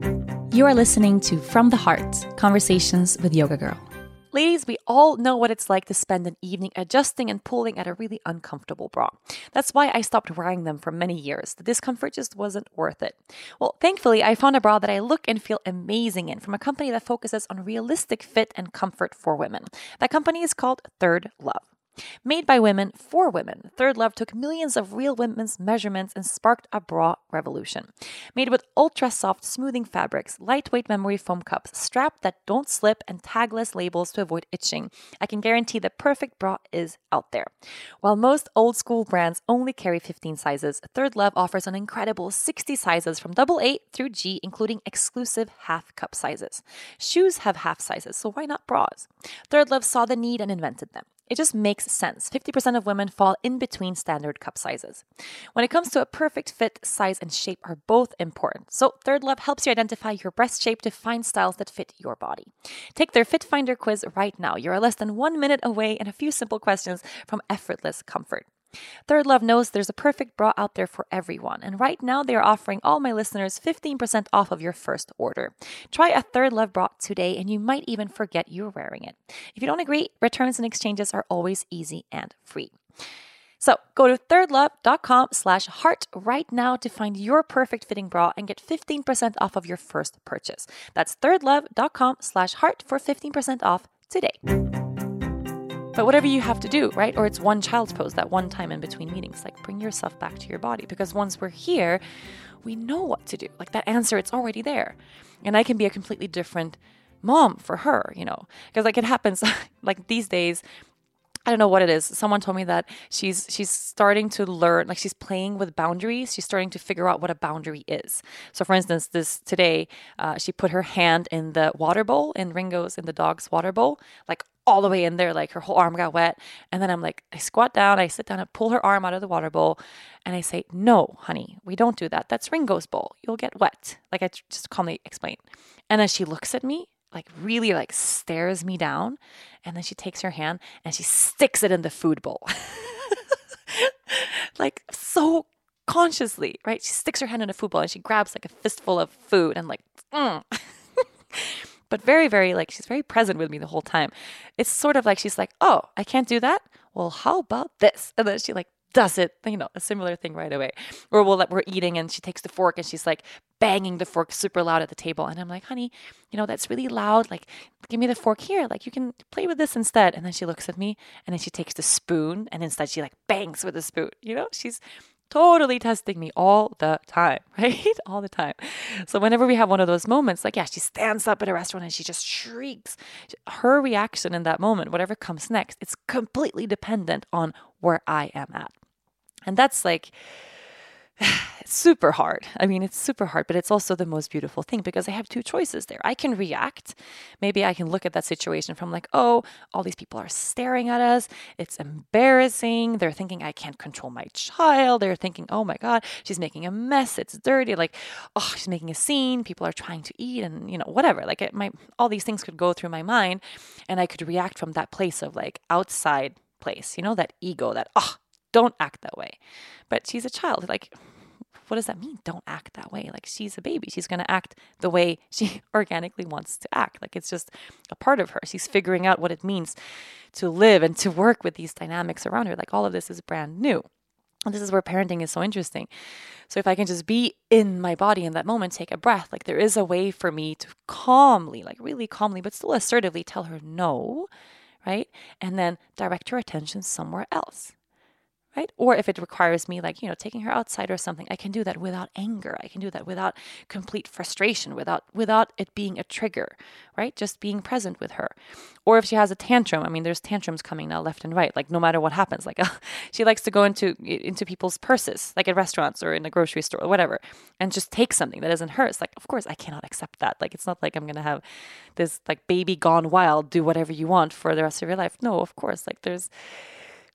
You are listening to From the Heart Conversations with Yoga Girl. Ladies, we all know what it's like to spend an evening adjusting and pulling at a really uncomfortable bra. That's why I stopped wearing them for many years. The discomfort just wasn't worth it. Well, thankfully, I found a bra that I look and feel amazing in from a company that focuses on realistic fit and comfort for women. That company is called Third Love. Made by women for women, Third Love took millions of real women's measurements and sparked a bra revolution. Made with ultra soft smoothing fabrics, lightweight memory foam cups, straps that don't slip, and tagless labels to avoid itching, I can guarantee the perfect bra is out there. While most old school brands only carry 15 sizes, Third Love offers an incredible 60 sizes from double A through G, including exclusive half cup sizes. Shoes have half sizes, so why not bras? Third Love saw the need and invented them. It just makes sense. 50% of women fall in between standard cup sizes. When it comes to a perfect fit, size and shape are both important. So, Third Love helps you identify your breast shape to find styles that fit your body. Take their Fit Finder quiz right now. You're less than one minute away and a few simple questions from effortless comfort. Third Love knows there's a perfect bra out there for everyone, and right now they are offering all my listeners 15% off of your first order. Try a Third Love bra today, and you might even forget you're wearing it. If you don't agree, returns and exchanges are always easy and free. So go to thirdlove.com slash heart right now to find your perfect fitting bra and get 15% off of your first purchase. That's thirdlove.com slash heart for 15% off today. But whatever you have to do, right? Or it's one child's pose, that one time in between meetings. Like bring yourself back to your body because once we're here, we know what to do. Like that answer, it's already there. And I can be a completely different mom for her, you know, because like it happens like these days. I don't know what it is. Someone told me that she's she's starting to learn, like she's playing with boundaries. She's starting to figure out what a boundary is. So, for instance, this today, uh, she put her hand in the water bowl in Ringo's in the dog's water bowl, like all the way in there, like her whole arm got wet. And then I'm like, I squat down, I sit down and pull her arm out of the water bowl. And I say, No, honey, we don't do that. That's Ringo's bowl. You'll get wet. Like I just calmly explain. And then she looks at me, like really like stares me down. And then she takes her hand and she sticks it in the food bowl. like so consciously, right? She sticks her hand in a food bowl and she grabs like a fistful of food and like, mm. But very, very like she's very present with me the whole time. It's sort of like she's like, oh, I can't do that. Well, how about this? And then she like does it, you know, a similar thing right away. Or we'll we're eating and she takes the fork and she's like banging the fork super loud at the table. And I'm like, honey, you know, that's really loud. Like, give me the fork here. Like, you can play with this instead. And then she looks at me and then she takes the spoon and instead she like bangs with the spoon. You know, she's totally testing me all the time, right? All the time. So whenever we have one of those moments, like, yeah, she stands up at a restaurant and she just shrieks. Her reaction in that moment, whatever comes next, it's completely dependent on where I am at. And that's like, it's super hard. I mean, it's super hard, but it's also the most beautiful thing because I have two choices there. I can react. Maybe I can look at that situation from like, oh, all these people are staring at us. It's embarrassing. They're thinking I can't control my child. They're thinking, oh my God, she's making a mess. It's dirty. Like, oh, she's making a scene. People are trying to eat and, you know, whatever. Like, it might, all these things could go through my mind and I could react from that place of like outside place, you know, that ego, that, oh, don't act that way. But she's a child. Like, what does that mean? Don't act that way. Like, she's a baby. She's going to act the way she organically wants to act. Like, it's just a part of her. She's figuring out what it means to live and to work with these dynamics around her. Like, all of this is brand new. And this is where parenting is so interesting. So, if I can just be in my body in that moment, take a breath, like there is a way for me to calmly, like really calmly, but still assertively tell her no, right? And then direct her attention somewhere else right? Or if it requires me, like, you know, taking her outside or something, I can do that without anger. I can do that without complete frustration, without without it being a trigger, right? Just being present with her. Or if she has a tantrum, I mean, there's tantrums coming now left and right. Like no matter what happens, like uh, she likes to go into into people's purses, like at restaurants or in a grocery store or whatever, and just take something that isn't hers. Like, of course, I cannot accept that. Like, it's not like I'm gonna have this like baby gone wild, do whatever you want for the rest of your life. No, of course, like there's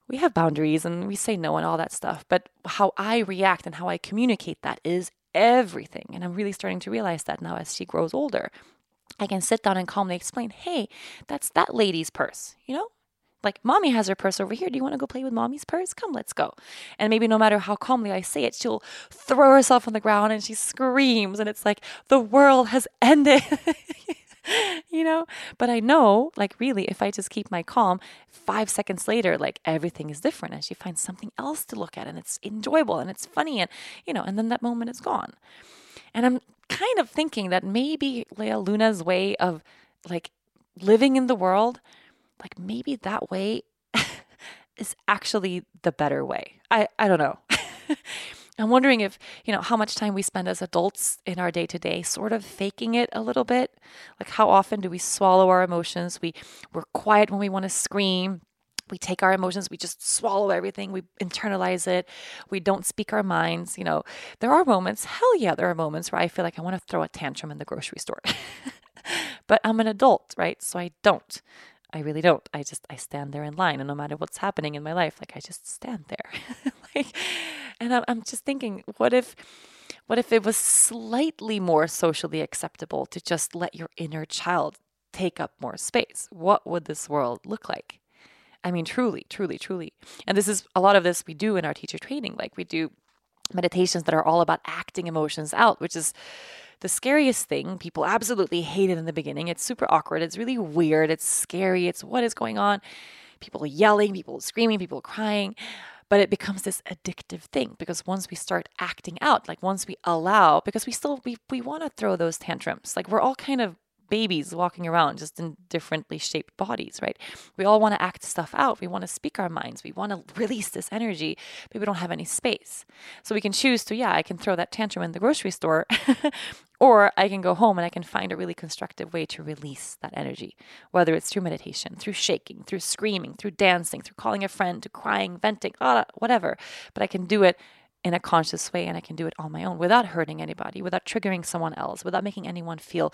we have boundaries and we say no and all that stuff. But how I react and how I communicate that is everything. And I'm really starting to realize that now as she grows older. I can sit down and calmly explain, hey, that's that lady's purse, you know? Like, mommy has her purse over here. Do you want to go play with mommy's purse? Come, let's go. And maybe no matter how calmly I say it, she'll throw herself on the ground and she screams. And it's like, the world has ended. you know? But I know, like, really, if I just keep my calm, five seconds later, like, everything is different. And she finds something else to look at and it's enjoyable and it's funny. And, you know, and then that moment is gone. And I'm kind of thinking that maybe Lea Luna's way of, like, living in the world, like, maybe that way is actually the better way. I, I don't know. I'm wondering if, you know, how much time we spend as adults in our day to day sort of faking it a little bit. Like how often do we swallow our emotions? We we're quiet when we want to scream. We take our emotions, we just swallow everything, we internalize it, we don't speak our minds. You know, there are moments, hell yeah, there are moments where I feel like I want to throw a tantrum in the grocery store. but I'm an adult, right? So I don't. I really don't. I just I stand there in line, and no matter what's happening in my life, like I just stand there, like, and I'm, just thinking, what if, what if it was slightly more socially acceptable to just let your inner child take up more space? What would this world look like? I mean, truly, truly, truly. And this is a lot of this we do in our teacher training. Like we do meditations that are all about acting emotions out, which is the scariest thing. People absolutely hate it in the beginning. It's super awkward. It's really weird. It's scary. It's what is going on. People yelling, people screaming, people crying. But it becomes this addictive thing because once we start acting out, like once we allow, because we still we we want to throw those tantrums. Like we're all kind of babies walking around just in differently shaped bodies, right? We all want to act stuff out. We want to speak our minds. We want to release this energy, but we don't have any space. So we can choose to, yeah, I can throw that tantrum in the grocery store, or I can go home and I can find a really constructive way to release that energy, whether it's through meditation, through shaking, through screaming, through dancing, through calling a friend, to crying, venting, whatever. But I can do it in a conscious way and I can do it on my own without hurting anybody, without triggering someone else, without making anyone feel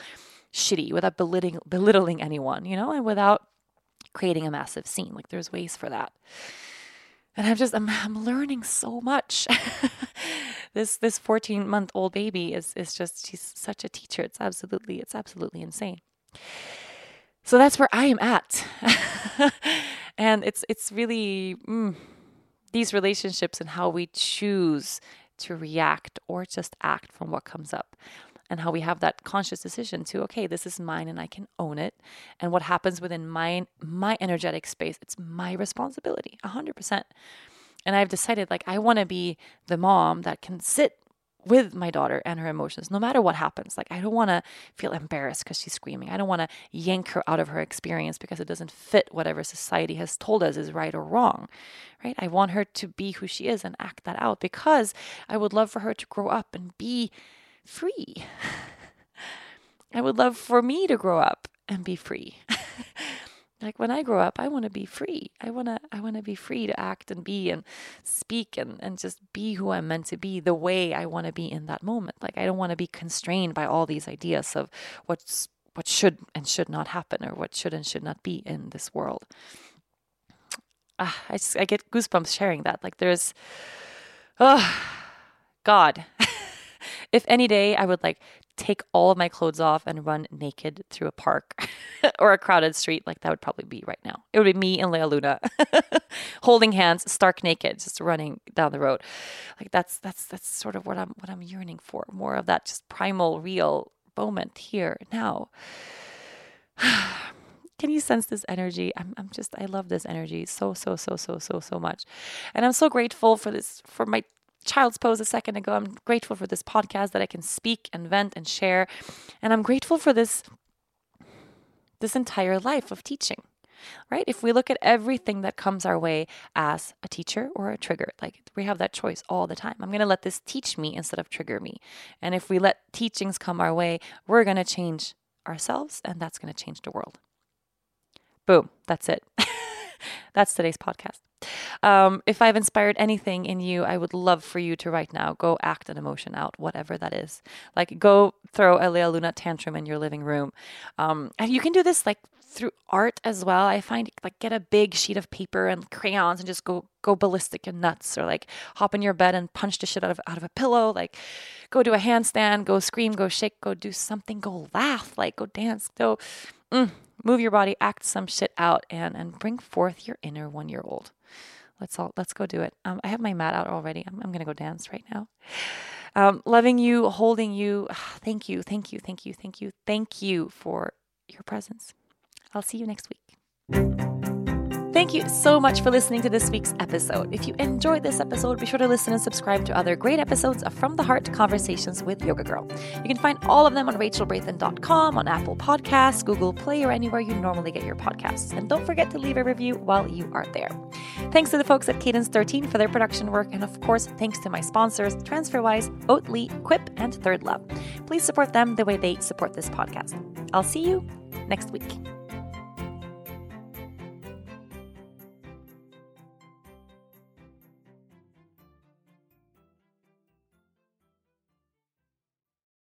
shitty, without belittling, belittling anyone, you know, and without creating a massive scene. Like there's ways for that. And I'm just I'm, I'm learning so much. this this 14 month old baby is is just she's such a teacher. It's absolutely it's absolutely insane. So that's where I am at. and it's it's really mm, these relationships and how we choose to react or just act from what comes up and how we have that conscious decision to okay this is mine and i can own it and what happens within my my energetic space it's my responsibility 100% and i've decided like i want to be the mom that can sit with my daughter and her emotions, no matter what happens. Like, I don't want to feel embarrassed because she's screaming. I don't want to yank her out of her experience because it doesn't fit whatever society has told us is right or wrong, right? I want her to be who she is and act that out because I would love for her to grow up and be free. I would love for me to grow up and be free. like when I grow up, I want to be free. I want to I want to be free to act and be and speak and and just be who I'm meant to be the way I want to be in that moment. Like I don't want to be constrained by all these ideas of what's what should and should not happen or what should and should not be in this world. Ah, I just I get goosebumps sharing that. Like there's oh God. if any day I would like take all of my clothes off and run naked through a park or a crowded street, like that would probably be right now. It would be me and Lea Luna holding hands, stark naked, just running down the road. Like that's that's that's sort of what I'm what I'm yearning for. More of that just primal, real moment here now. Can you sense this energy? I'm, I'm just, I love this energy so, so, so, so, so, so much. And I'm so grateful for this, for my child's pose a second ago. I'm grateful for this podcast that I can speak and vent and share. And I'm grateful for this this entire life of teaching. Right? If we look at everything that comes our way as a teacher or a trigger, like we have that choice all the time. I'm going to let this teach me instead of trigger me. And if we let teachings come our way, we're going to change ourselves and that's going to change the world. Boom, that's it. that's today's podcast. Um, if I've inspired anything in you, I would love for you to right now go act an emotion out, whatever that is. Like go throw a Lea Luna tantrum in your living room. Um, and you can do this like through art as well. I find like get a big sheet of paper and crayons and just go go ballistic and nuts, or like hop in your bed and punch the shit out of out of a pillow. Like go do a handstand, go scream, go shake, go do something, go laugh, like go dance, go. Mm, move your body, act some shit out, and and bring forth your inner one year old. Let's all let's go do it. Um, I have my mat out already. I'm, I'm gonna go dance right now. Um, loving you, holding you. Thank you, thank you, thank you, thank you, thank you for your presence. I'll see you next week. Thank you so much for listening to this week's episode. If you enjoyed this episode, be sure to listen and subscribe to other great episodes of From the Heart Conversations with Yoga Girl. You can find all of them on rachelbrathen.com, on Apple Podcasts, Google Play, or anywhere you normally get your podcasts. And don't forget to leave a review while you are there. Thanks to the folks at Cadence 13 for their production work, and of course, thanks to my sponsors, TransferWise, Oatly, Quip, and Third Love. Please support them the way they support this podcast. I'll see you next week.